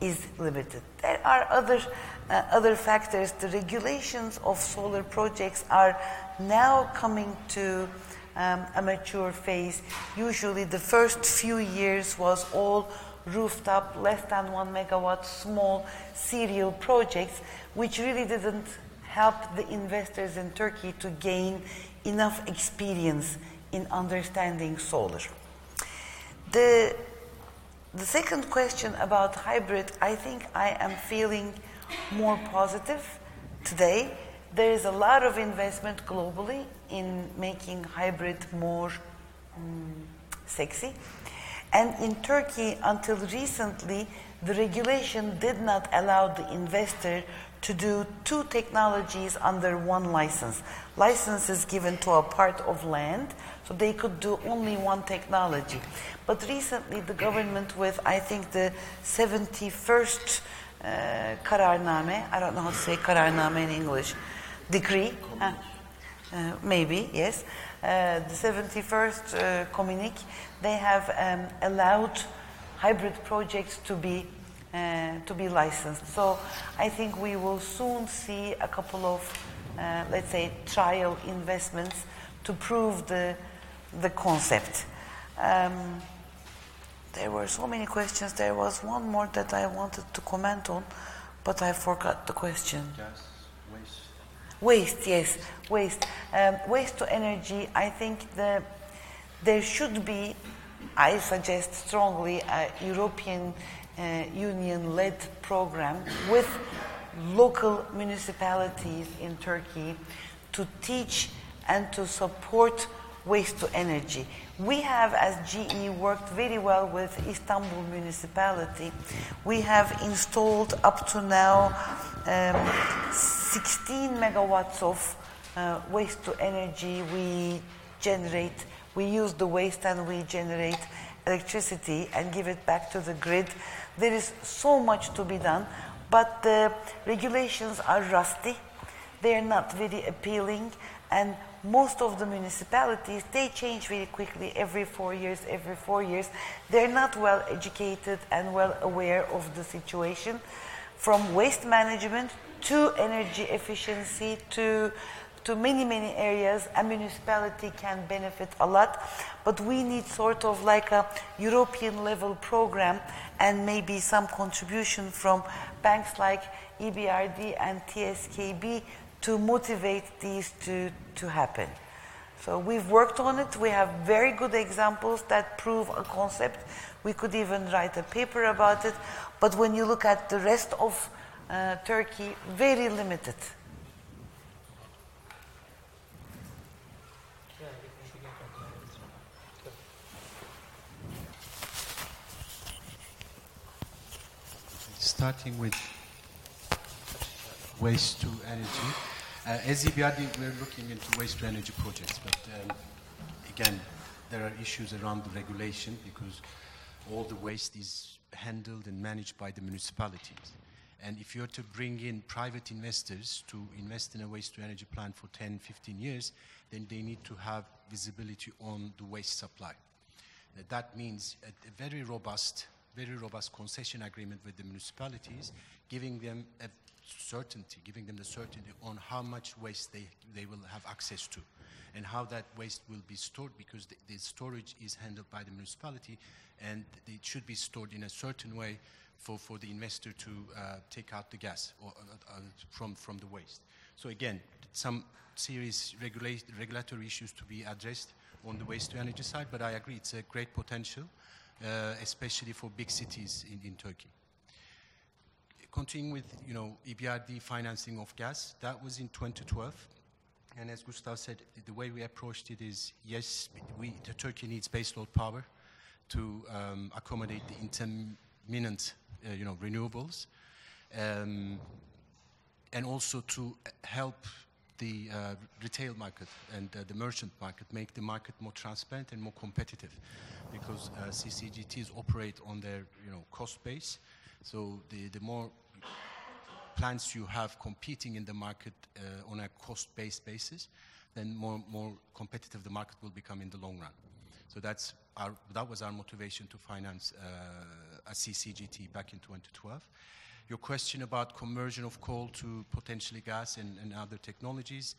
is limited. There are other uh, other factors. The regulations of solar projects are now coming to um, a mature phase. Usually, the first few years was all rooftop, less than one megawatt, small serial projects, which really didn't help the investors in Turkey to gain enough experience in understanding solar. The, the second question about hybrid, I think I am feeling more positive today. There is a lot of investment globally in making hybrid more mm, sexy. And in Turkey, until recently, the regulation did not allow the investor to do two technologies under one license. License is given to a part of land, so they could do only one technology. But recently, the government, with I think the 71st uh, kararname, I don't know how to say kararname in English, decree, uh, uh, maybe, yes, uh, the 71st uh, communique, they have um, allowed hybrid projects to be uh, to be licensed. So I think we will soon see a couple of, uh, let's say, trial investments to prove the the concept. Um, there were so many questions. There was one more that I wanted to comment on, but I forgot the question. Gas, waste. Waste, yes, waste. Um, waste to energy, I think the, there should be, I suggest strongly, a European Union led program with local municipalities in Turkey to teach and to support waste to energy. We have, as GE, worked very well with Istanbul municipality. We have installed up to now um, 16 megawatts of uh, waste to energy. We generate, we use the waste and we generate electricity and give it back to the grid. There is so much to be done, but the regulations are rusty. They are not very appealing, and most of the municipalities they change very quickly every four years every four years they're not well educated and well aware of the situation from waste management to energy efficiency to to many many areas a municipality can benefit a lot but we need sort of like a european level program and maybe some contribution from banks like ebrd and tskb to motivate these to, to happen. So we've worked on it. We have very good examples that prove a concept. We could even write a paper about it. But when you look at the rest of uh, Turkey, very limited. Starting with waste to energy. Uh, as EBRD, we're looking into waste to energy projects, but um, again, there are issues around the regulation because all the waste is handled and managed by the municipalities. And if you're to bring in private investors to invest in a waste to energy plant for 10, 15 years, then they need to have visibility on the waste supply. That means a, a very robust, very robust concession agreement with the municipalities, giving them a certainty, giving them the certainty on how much waste they, they will have access to and how that waste will be stored because the, the storage is handled by the municipality and it should be stored in a certain way for, for the investor to uh, take out the gas or, uh, from, from the waste. So again, some serious regulatory issues to be addressed on the waste to energy side, but I agree it's a great potential, uh, especially for big cities in, in Turkey continuing with, you know, EBRD financing of gas, that was in 2012. And as Gustav said, the way we approached it is, yes, we, Turkey needs baseload power to um, accommodate the intermittent, uh, you know, renewables, um, and also to help the uh, retail market and uh, the merchant market, make the market more transparent and more competitive, because uh, CCGTs operate on their, you know, cost base, so the, the more plants you have competing in the market uh, on a cost-based basis, then more, more competitive the market will become in the long run. So that's our, that was our motivation to finance uh, a CCGT back in 2012. Your question about conversion of coal to potentially gas and, and other technologies,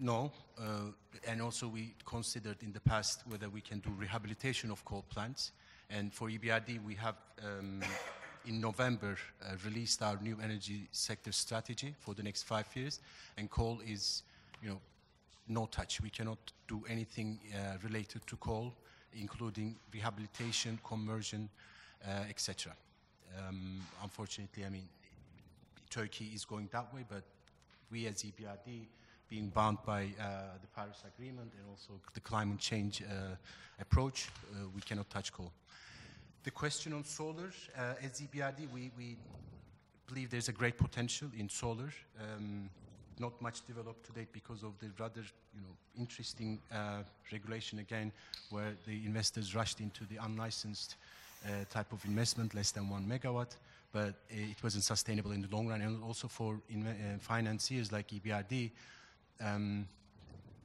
no. Uh, and also we considered in the past whether we can do rehabilitation of coal plants. And for EBRD, we have um, in November, uh, released our new energy sector strategy for the next five years, and coal is, you know, no touch. We cannot do anything uh, related to coal, including rehabilitation, conversion, uh, etc. Um, unfortunately, I mean, Turkey is going that way, but we as EBRD, being bound by uh, the Paris Agreement and also the climate change uh, approach, uh, we cannot touch coal. The question on solar, uh, as EBRD, we, we believe there's a great potential in solar. Um, not much developed to date because of the rather you know, interesting uh, regulation again, where the investors rushed into the unlicensed uh, type of investment, less than one megawatt, but it wasn't sustainable in the long run. And also for uh, financiers like EBRD, um,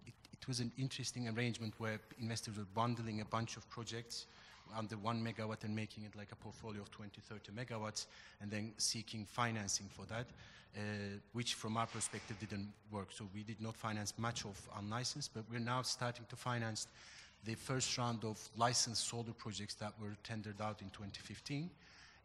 it, it, was an interesting arrangement where investors were bundling a bunch of projects under one megawatt and making it like a portfolio of 20, 30 megawatts, and then seeking financing for that, uh, which from our perspective didn't work. So we did not finance much of unlicensed, but we're now starting to finance the first round of licensed solar projects that were tendered out in 2015.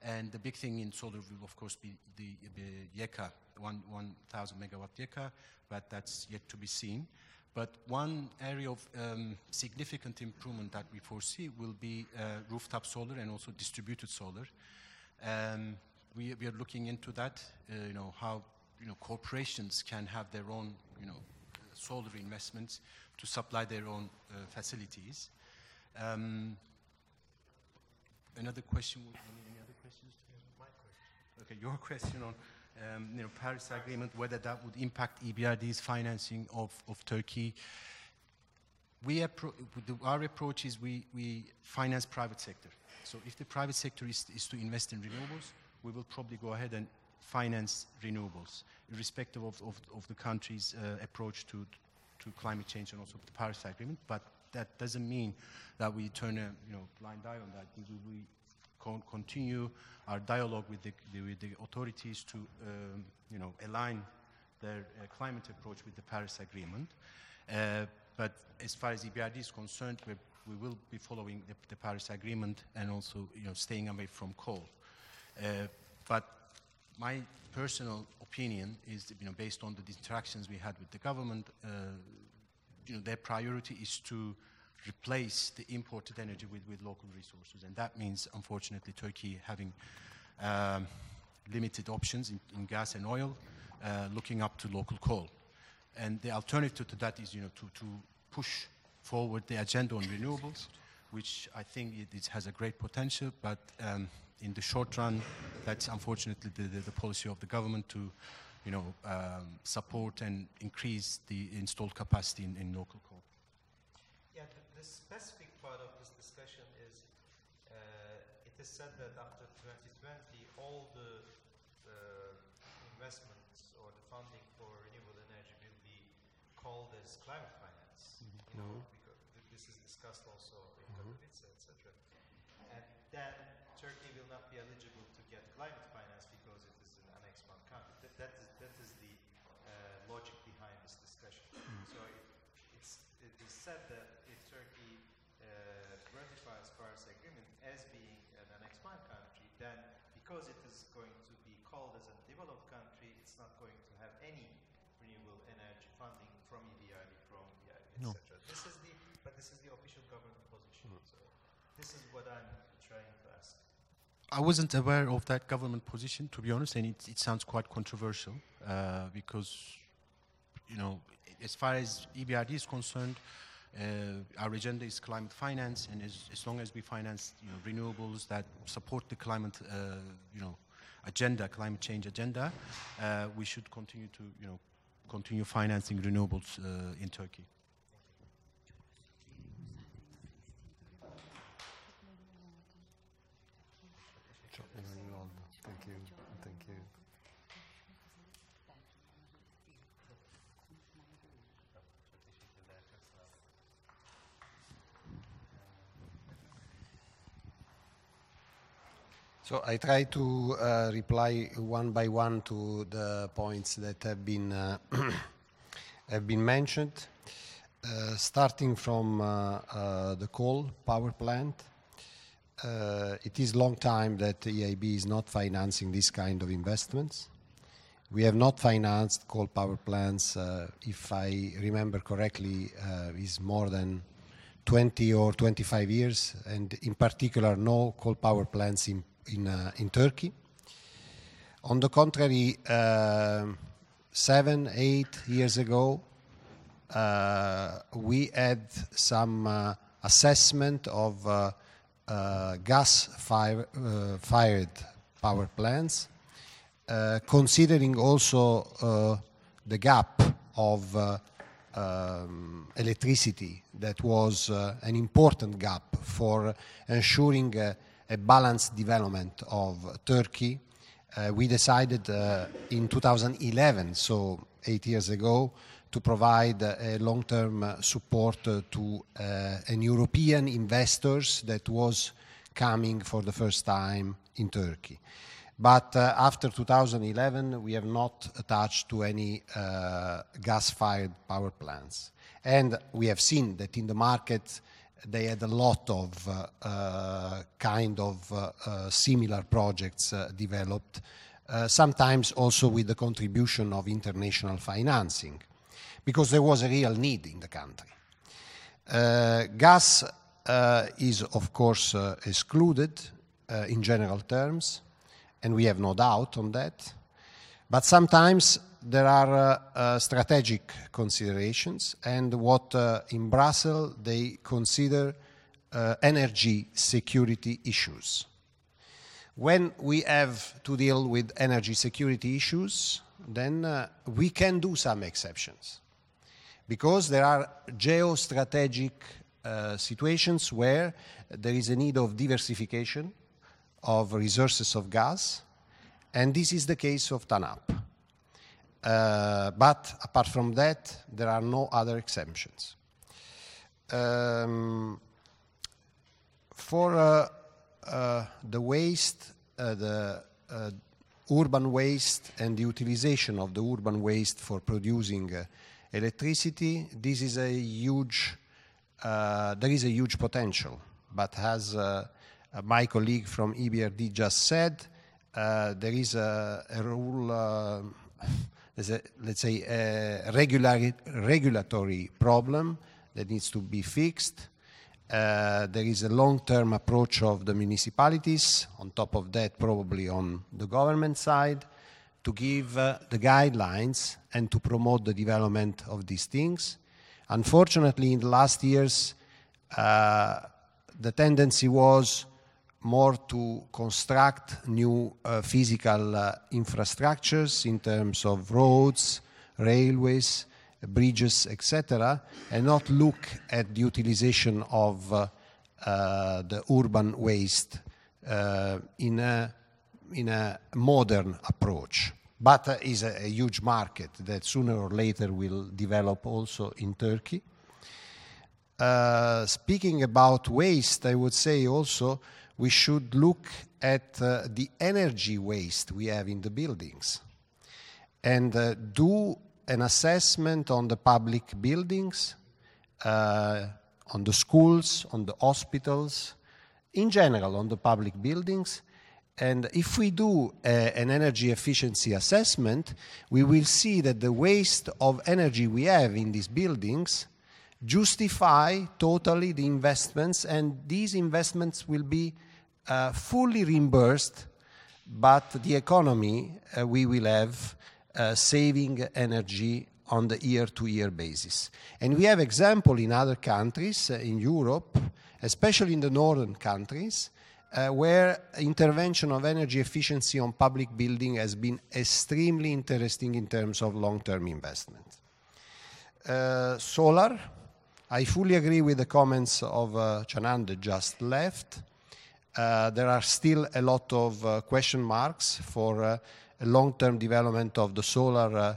And the big thing in solar will, of course, be the, the YEKA, 1,000 megawatt YEKA, but that's yet to be seen. But one area of um, significant improvement that we foresee will be uh, rooftop solar and also distributed solar. Um, we, we, are looking into that, uh, you know, how you know, corporations can have their own you know, solar investments to supply their own uh, facilities. Um, another question, any other questions? My question. Okay, your question on um, you know, Paris Agreement, whether that would impact EBRD's financing of, of Turkey. We appro our approach is we, we finance private sector. So if the private sector is, is to invest in renewables, we will probably go ahead and finance renewables, irrespective of, of, of the country's uh, approach to, to climate change and also the Paris Agreement. But that doesn't mean that we turn a you know, blind eye on that. We, we, con continue our dialogue with the, the, with the authorities to um, you know, align their uh, climate approach with the Paris Agreement. Uh, but as far as EBRD is concerned, we will be following the, the, Paris Agreement and also you know, staying away from coal. Uh, but my personal opinion is, you know, based on the interactions we had with the government, uh, you know, their priority is to replace the imported energy with, with local resources. And that means, unfortunately, Turkey having um, limited options in, in, gas and oil, uh, looking up to local coal. And the alternative to that is, you know, to, to push forward the agenda on renewables, which I think it, it has a great potential, but um, in the short run, that's unfortunately the, the, the, policy of the government to, you know, um, support and increase the installed capacity in, in local coal the specific part of this discussion is uh, it is said that after 2020, all the uh, investments or the funding for renewable energy will be called as climate finance. Mm -hmm. You know, mm-hmm. because this is discussed also in mm -hmm. etc. And then Turkey will not be eligible to get climate finance because it is an Annex 1 country. That, that, is, that is the uh, logic behind this discussion. Mm. So it, it is said that if Turkey uh, ratifies Paris Agreement as being an Annex 1 country, then because it is going to be called as a developed country, it's not going to have any renewable energy funding from EBRD, from EIB, no. etc. This is the, but this is the official government position. Mm. So this is what I'm trying to ask. I wasn't aware of that government position, to be honest, and it, it sounds quite controversial uh, because, you know, as far as EBRD is concerned, uh, our agenda is climate finance, and as, as long as we finance you know, renewables that support the climate, uh, you know, agenda, climate change agenda, uh, we should continue to, you know, continue financing renewables uh, in Turkey. Thank you. Thank you. So I try to uh, reply one by one to the points that have been uh, have been mentioned, uh, starting from uh, uh, the coal power plant. uh, it is long time that EIB is not financing this kind of investments. We have not financed coal power plants, if I remember correctly, is more than 20 or 25 years, and in particular, no coal power plants in, in, uh, in Turkey. On the contrary, uh, seven, eight years ago, uh, we had some assessment of gas fire, fired power plants, considering also the gap of uh, um, electricity that was uh, an important gap for ensuring uh, a balanced development of Turkey. Uh, we decided uh, in 2011, so eight years ago, to provide a long-term uh, support to an European investors that was coming for the first time in Turkey. But after 2011, we have not attached to any gas-fired power plants. And we have seen that in the market, they had a lot of uh, uh, kind of uh, uh, similar projects developed, sometimes also with the contribution of international financing, because there was a real need in the country. Gas is, of course, excluded in general terms, and we have no doubt on that. But sometimes there are uh, uh, strategic considerations, and what uh, in Brussels they consider uh, energy security issues. When we have to deal with energy security issues, then we can do some exceptions because there are geostrategic uh, situations where there is a need of diversification of resources of gas, and this is the case of TANAP. Uh, but apart from that, there are no other exemptions. Um, for uh, uh, the waste, uh, the uh, urban waste and the utilization of the urban waste for producing uh, electricity, this is a huge, there is a huge potential. But as my colleague from EBRD just said, there is a, a rule, there's a, let's say, a regular, regulatory problem that needs to be fixed. Uh, there is a long-term approach of the municipalities, on top of that probably on the government side, to give uh, the guidelines and to promote the development of these things. Unfortunately, in the last years, uh, the tendency was more to construct new uh, physical uh, infrastructures in terms of roads, railways, bridges, etc., and not look at the utilization of uh, uh, the urban waste uh, in, a, in a modern approach. But uh, is a, a huge market that sooner or later will develop also in Turkey. Uh, speaking about waste, I would say also we should look at uh, the energy waste we have in the buildings and uh, do an assessment on the public buildings, uh, on the schools, on the hospitals, in general on the public buildings. And if we do uh, an energy efficiency assessment, we will see that the waste of energy we have in these buildings justify totally the investments, and these investments will be uh, fully reimbursed, but the economy uh, we will have uh, saving energy on the year-to-year basis. And we have example in other countries uh, in Europe, especially in the northern countries, uh, where intervention of energy efficiency on public building has been extremely interesting in terms of long-term investment. Uh, solar, I fully agree with the comments of uh, just left. Uh, there are still a lot of uh, question marks for uh, long-term development of the solar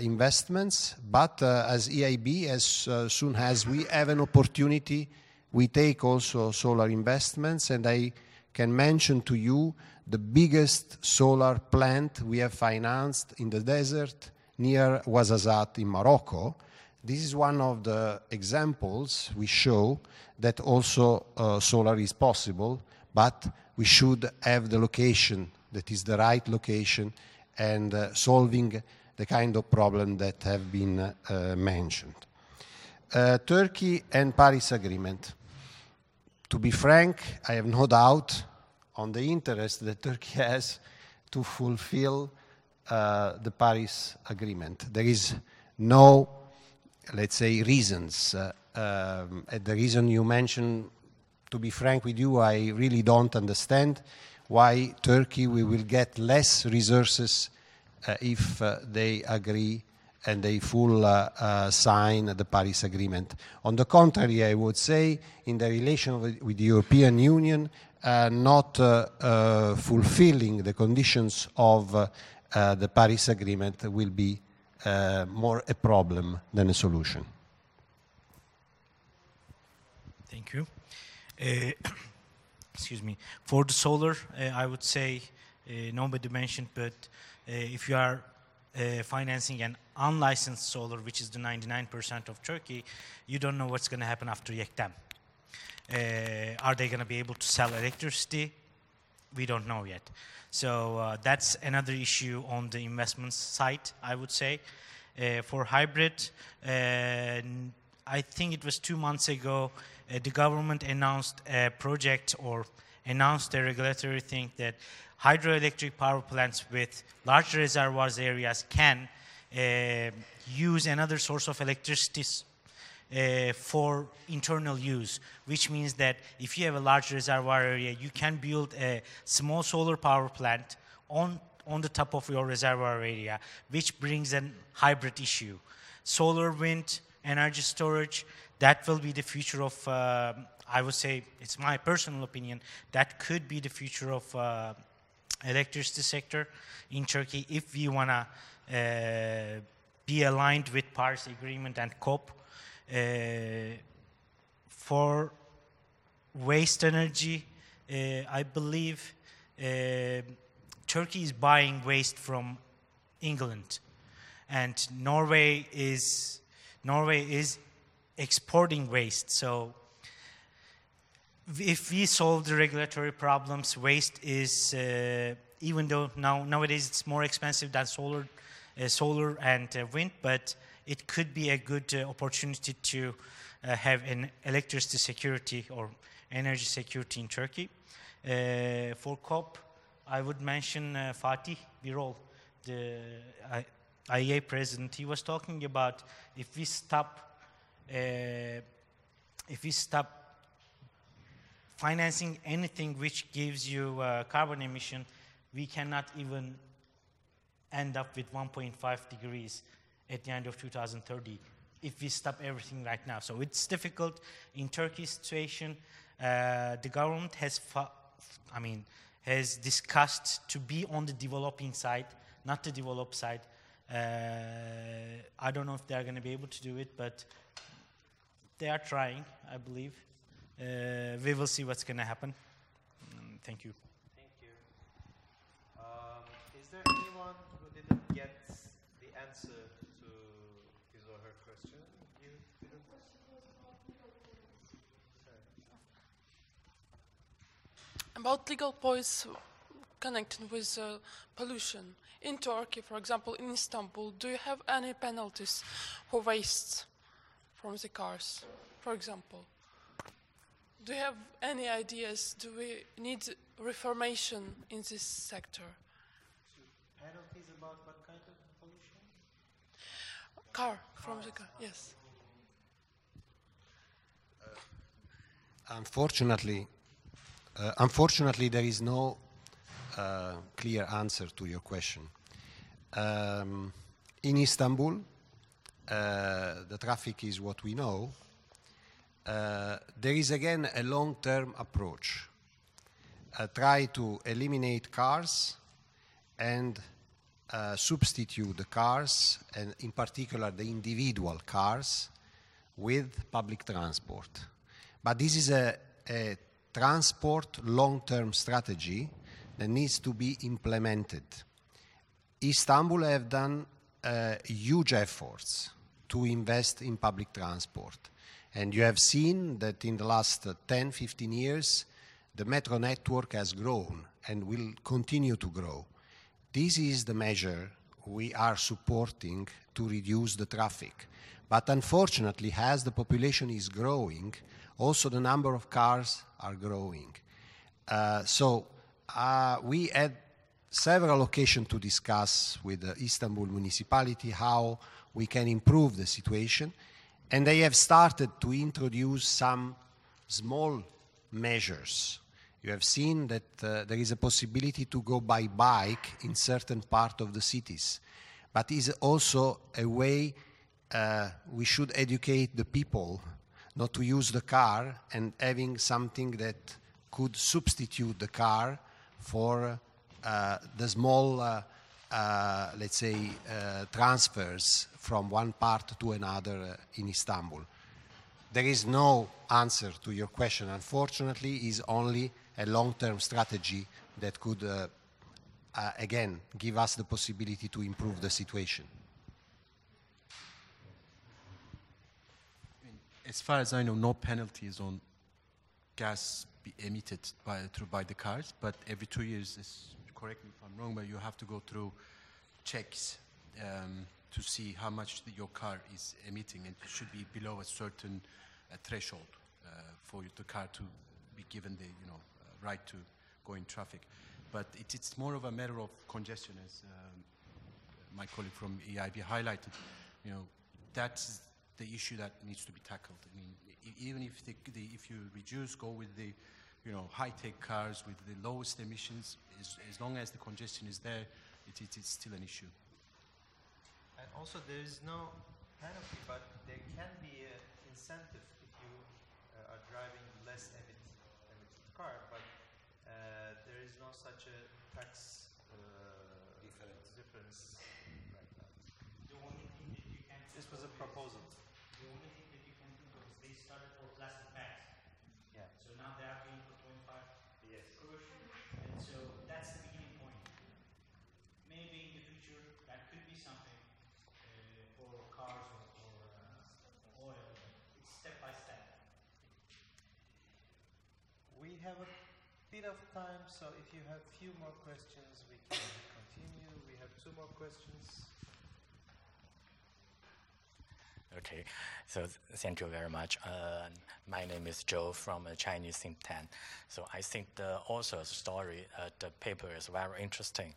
investments, but as EIB, as soon as we have an opportunity, we take also solar investments, and I can mention to you the biggest solar plant we have financed in the desert near Ouarzazate in Morocco. This is one of the examples we show that also solar is possible, but we should have the location that is the right location and uh, solving the kind of problem that have been uh, mentioned. Uh, Turkey and Paris Agreement. To be frank, I have no doubt on the interest that Turkey has to fulfill uh, the Paris Agreement. There is no, let's say, reasons. Uh, um, the reason you mentioned, to be frank with you, I really don't understand why Turkey we will get less resources uh, if uh, they agree and they full uh, uh, sign the Paris Agreement. On the contrary, I would say, in the relation with, with the European Union, uh, not uh, fulfilling the conditions of the Paris Agreement will be more a problem than a solution. Thank you. excuse me. For the solar, I would say nobody mentioned, but if you are uh, financing an unlicensed solar, which is the 99% of Turkey, you don't know what's going to happen after YEKDEM. Uh, are they going to be able to sell electricity? We don't know yet. So uh, that's another issue on the investment side, I would say. Uh, for hybrid, uh, I think it was two months ago, uh, the government announced a project or announced a regulatory thing that hydroelectric power plants with large reservoirs areas can uh, use another source of electricity uh, for internal use, which means that if you have a large reservoir area, you can build a small solar power plant on, on the top of your reservoir area, which brings a hybrid issue. Solar, wind, energy storage, that will be the future of, uh, I would say, it's my personal opinion, that could be the future of uh, electricity sector in Turkey if we want to uh, be aligned with Paris Agreement and COP. Uh, for waste energy, uh, I believe uh, Turkey is buying waste from England, and Norway is Norway is exporting waste. So if we solve the regulatory problems, waste is, uh, even though now nowadays it's more expensive than solar, uh, solar and uh, wind, but it could be a good uh, opportunity to uh, have an electricity security or energy security in Turkey. Uh, for COP, I would mention Fatih Birol, the IEA president. He was talking about if we stop, if we stop financing anything which gives you uh, carbon emission, we cannot even end up with 1.5 degrees at the end of 2030 if we stop everything right now. So it's difficult in Turkey's situation. Uh, the government has, I mean, has discussed to be on the developing side, not the developed side. Uh, I don't know if they're going to be able to do it, but they are trying, I believe. Uh, we will see what's going to happen. Mm, thank you. Thank you. Um, is there anyone who didn't get the answer to his or her question? You didn't? About legal points connected with uh, pollution. In Turkey, for example, in Istanbul, do you have any penalties for waste from the cars, for example? Do you have any ideas? Do we need reformation in this sector? Penalties about what kind of pollution? Car, from the car, yes. Unfortunately, uh, unfortunately, there is no uh, clear answer to your question. Um, in Istanbul, uh, the traffic is what we know, uh, there is again a long-term approach. Uh, try to eliminate cars and uh, substitute the cars, and in particular the individual cars, with public transport. But this is a, a transport long-term strategy that needs to be implemented. Istanbul have done uh, huge efforts to invest in public transport. And you have seen that in the last 10, 15 years, the metro network has grown and will continue to grow. This is the measure we are supporting to reduce the traffic. But unfortunately, as the population is growing, also the number of cars are growing. Uh, so uh, we had several occasions to discuss with the Istanbul municipality how we can improve the situation, and they have started to introduce some small measures. You have seen that uh, there is a possibility to go by bike in certain part of the cities, but is also a way uh, we should educate the people not to use the car and having something that could substitute the car for uh, the small, uh, uh, let's say, uh, transfers from one part to another uh, in Istanbul. There is no answer to your question, unfortunately, is only a long-term strategy that could, uh, again, give us the possibility to improve the situation. as far as I know, no penalties on gas be emitted by, through, by the cars, but every two years, correct me if I'm wrong, but you have to go through checks um, to see how much your car is emitting, and it should be below a certain uh, threshold uh, for the car to be given the you know uh, right to go in traffic. But it, it's more of a matter of congestion, as um, my colleague from EIB highlighted. You know, that's the issue that needs to be tackled. I mean, even if, the, the, if you reduce, go with the you know, high-tech cars with the lowest emissions, as, as long as the congestion is there, it, it, it's still an issue. And also there is no penalty, but there can be an incentive if you uh, are driving less emit, emitted car, but uh, there is no such a tax uh, difference. difference right now. The only thing that you can This was a proposal. The only thing that you can think of is they started for plastic bags. Yeah. So now they're asking for 25 Yes. groschen. And so that's the beginning point. Maybe in the future that could be something uh, for cars or, or uh, oil. It's step by step. We have a bit of time, so if you have few more questions, we can continue. We have two more questions. Okay, so thank you very much. Uh, my name is Joe from a Chinese think tank. So I think the author's story, uh, the paper is very interesting.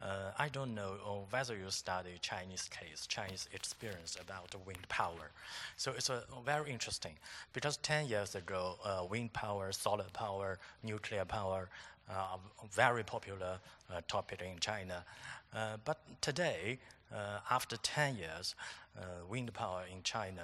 Uh, I don't know whether you study Chinese case, Chinese experience about wind power. So it's uh, very interesting because 10 years ago, uh, wind power, solar power, nuclear power, uh, are very popular uh, topic in China. But today, after 10 years, wind power in China,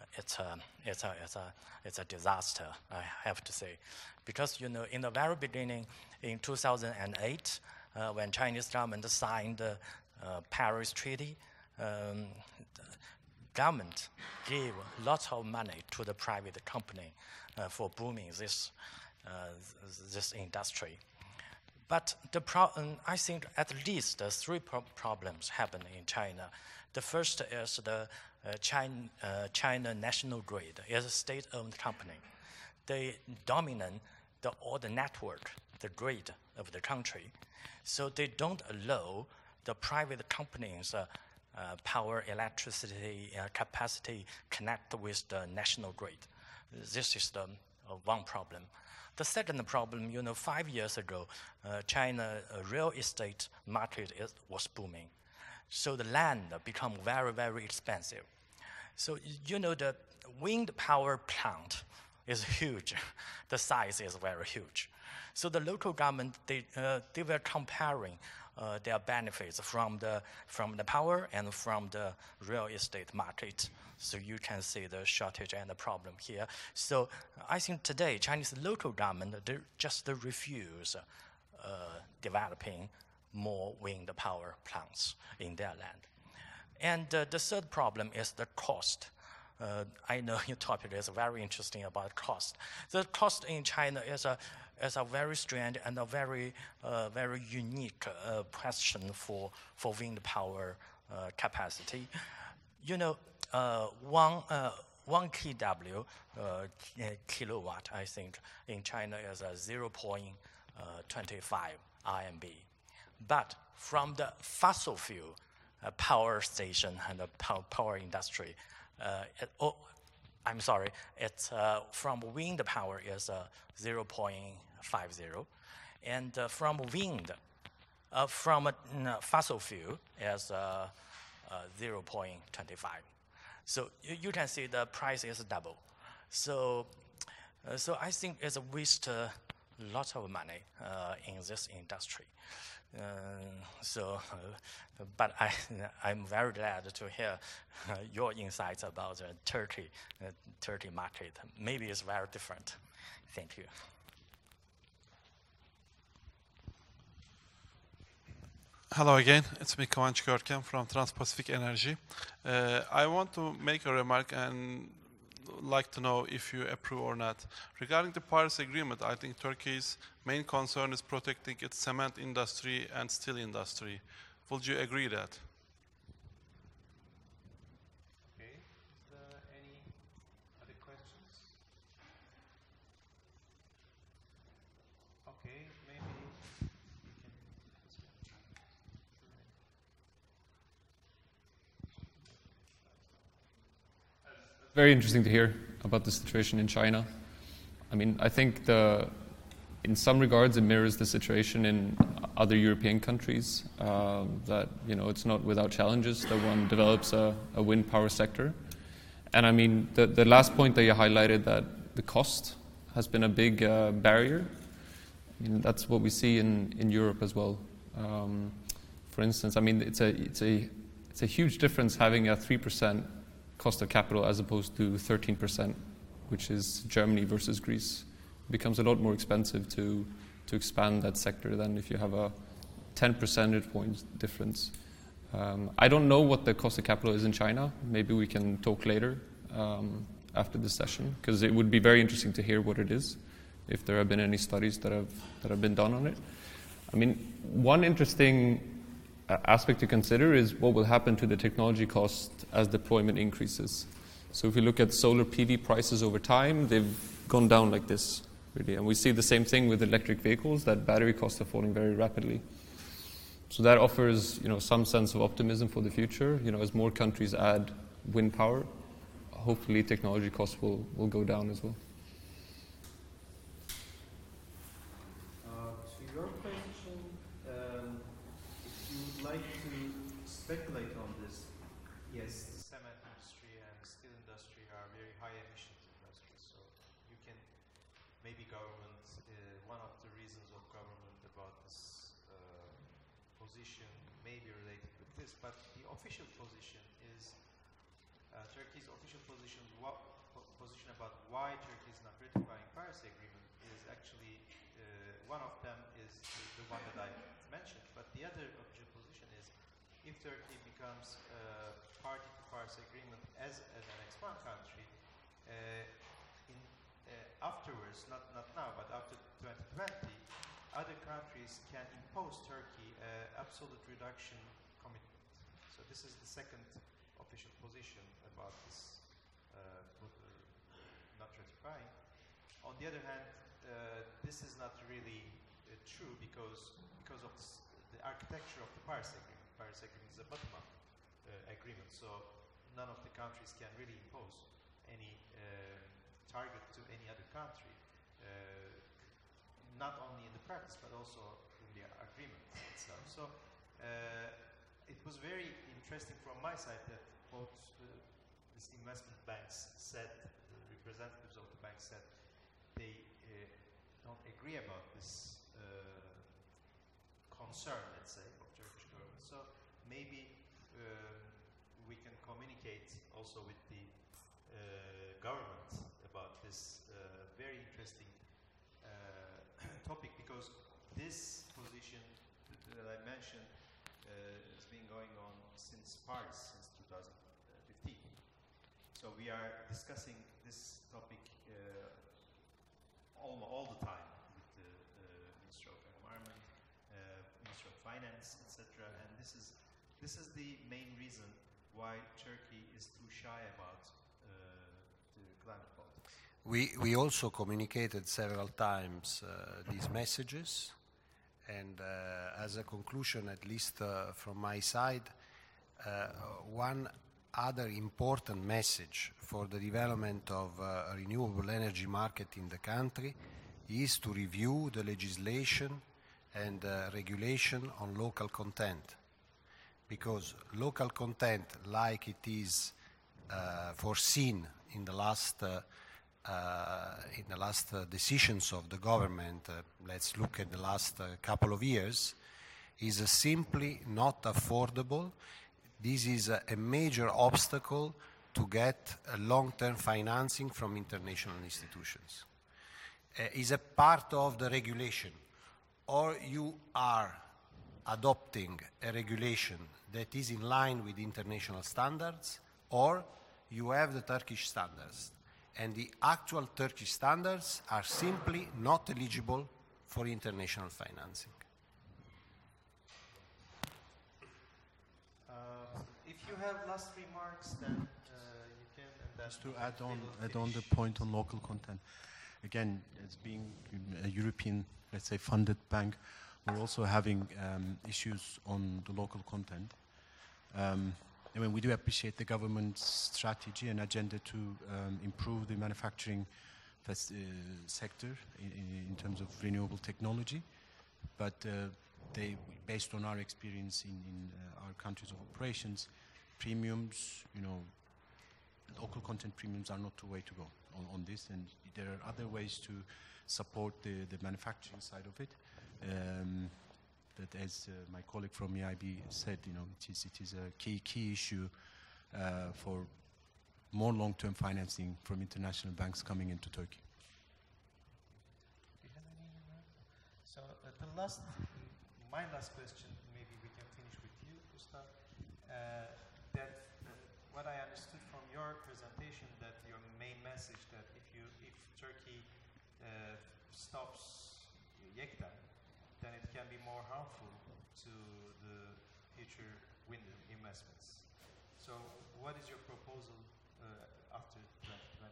uh, it's a, it's, a, it's, a, it's a disaster, I have to say. Because, you know, in the very beginning, in 2008, uh, when Chinese government signed the uh, Paris Treaty, um, government gave lots of money to the private company uh, for booming this, uh, this industry. But the pro- um, I think at least uh, three pro- problems happen in China. The first is the uh, China, uh, China National Grid It's a state-owned company. They dominate the, all the network, the grid of the country. So they don't allow the private companies uh, uh, power, electricity, uh, capacity connect with the national grid. This is the uh, one problem. The second problem, you know, five years ago, China real estate market is, was booming. So the land become very, very expensive. So you know the wind power plant is huge. the size is very huge. So the local government they uh, they were comparing uh, their benefits from the from the power and from the real estate market. So you can see the shortage and the problem here. So I think today Chinese local government they just refuse uh, developing more wind power plants in their land. And uh, the third problem is the cost. Uh, I know your topic is very interesting about cost. The cost in China is a, is a very strange and a very, uh, very unique uh, question for, for wind power uh, capacity. You know, uh, one, one kW kilowatt, I think, in China is a 0.25 RMB. But from the fossil fuel uh, power station and the pow power industry, uh, it, oh, I'm sorry, it's uh, from wind power is uh, 0.50, and uh, from wind, uh, from fossil fuel is 0.25. So you, you, can see the price is double. So, so I think it's a waste a lot of money in this industry. Uh, so, uh, but I, I'm very glad to hear uh, your insights about the Turkey, Turkey market. Maybe it's very different. Thank you. Hello again, it's me Kıvanç from Trans-Pacific Energy. Uh, I want to make a remark and like to know if you approve or not. Regarding the Paris Agreement, I think Turkey's main concern is protecting its cement industry and steel industry. Would you agree that? Okay. Is there any other questions? Okay, maybe very interesting to hear about the situation in China. I mean, I think the, in some regards, it mirrors the situation in other European countries. Uh, that you know, it's not without challenges that one develops a, a wind power sector. And I mean, the, the last point that you highlighted that the cost has been a big uh, barrier. I mean, that's what we see in, in Europe as well. Um, for instance, I mean, it's a, it's a, it's a huge difference having a 3% cost of capital as opposed to 13%, which is Germany versus Greece. It becomes a lot more expensive to, to expand that sector than if you have a 10 percentage points difference. Um, I don't know what the cost of capital is in China. Maybe we can talk later um, after this session, because it would be very interesting to hear what it is, if there have been any studies that have, that have been done on it. I mean, one interesting aspect to consider is what will happen to the technology cost as deployment increases. So if you look at solar PV prices over time, they've gone down like this, really. And we see the same thing with electric vehicles, that battery costs are falling very rapidly. So that offers, you know, some sense of optimism for the future. You know, as more countries add wind power, hopefully technology costs will, will go down as well. why Turkey is not ratifying Paris Agreement is actually uh, one of them is the, the, one that I mentioned, but the other official position is if Turkey becomes uh, party to Paris Agreement as, as an expand country, uh, in, uh, afterwards, not, not now, but after 2020, other countries can impose Turkey absolute reduction commitment. So this is the second official position about this not ratifying. On the other hand, uh, this is not really uh, true because because of the architecture of the Paris Agreement. Paris Agreement is a bottom-up uh, agreement, so none of the countries can really impose any uh, target to any other country, uh, not only in the practice but also in the agreement itself. So uh, it was very interesting from my side that both these investment banks said, the representatives of the bank said, they uh, don't agree about this uh, concern, let's say. So maybe um, we can communicate also with the uh, government about this very interesting topic because this position that I mentioned has been going on since Paris, since 2015. So we are discussing this topic uh, all, all the time with the Ministry of Environment, uh, Ministry of Finance, etc. And this is this is the main reason why Turkey is too shy about uh, climate politics. We, we also communicated several times uh, these messages, and uh, as a conclusion, at least uh, from my side, uh, one other important message for the development of uh, renewable energy market in the country is to review the legislation and uh, regulation on local content. Because local content, like it is uh, foreseen in the last uh, uh, in the last uh, decisions of the government, uh, let's look at the last couple of years, is simply not affordable. This is a, a major obstacle to get long-term financing from international institutions. Uh, is a part of the regulation, or you are adopting a regulation that is in line with international standards, or you have the Turkish standards. And the actual Turkish standards are simply not eligible for international financing. Uh, if you have last remarks, then uh, you can. And then Just to add on, add on the point on local content. Again, as being a European, let's say, funded bank, we're also having um, issues on the local content. Um, I mean, we do appreciate the government's strategy and agenda to um, improve the manufacturing uh, sector in, in, terms of renewable technology, but uh, they, based on our experience in, in uh, our countries of operations, premiums, you know, local content premiums are not the way to go on, on this, and there are other ways to support the, the manufacturing side of it. Um, that, as uh, my colleague from EIB said, you know, it is, it is a key key issue uh, for more long-term financing from international banks coming into Turkey. Do you have any? So uh, the last, my last question, maybe we can finish with you, Gustav. Uh, that uh, what I understood from your presentation, that your main message that if you if Turkey uh, stops Yekta, then it can be more harmful to the future wind investments. So, what is your proposal uh, after 2020?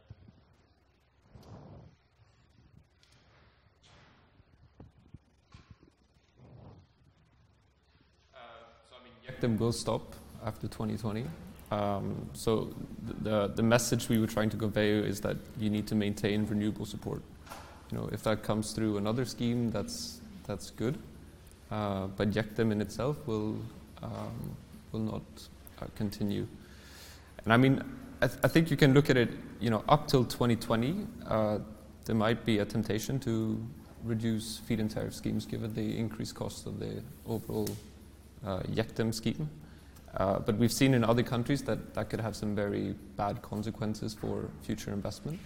so I mean, YEKDEM will stop after 2020. Um, so th- the the message we were trying to convey is that you need to maintain renewable support. You know, if that comes through another scheme, that's that's good. Uh, but YEKDEM in itself will um, will not uh, continue. And I mean, I, th- I think you can look at it. You know, up till 2020, uh, there might be a temptation to reduce feed-in tariff schemes given the increased cost of the overall uh, scheme. Uh, but we've seen in other countries that that could have some very bad consequences for future investment.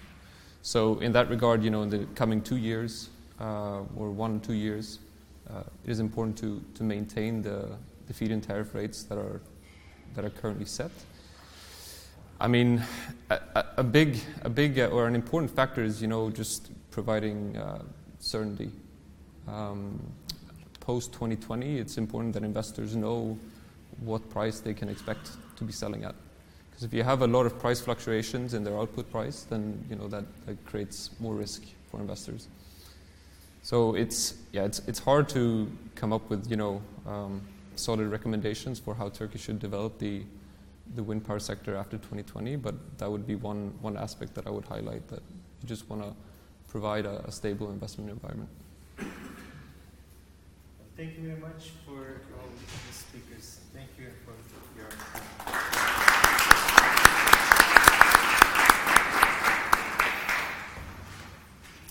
So in that regard, you know, in the coming two years uh, or one two years, uh, it is important to, to maintain the, the feed-in tariff rates that are that are currently set. I mean, a, a- big a big uh, or an important factor is you know just providing uh, certainty. Um, Post 2020, it's important that investors know what price they can expect to be selling at. Because if you have a lot of price fluctuations in their output price, then you know that, that creates more risk for investors. So it's yeah, it's it's hard to come up with you know um, solid recommendations for how Turkey should develop the the wind power sector after 2020. But that would be one one aspect that I would highlight that you just want to provide a, a stable investment environment. Thank you very much for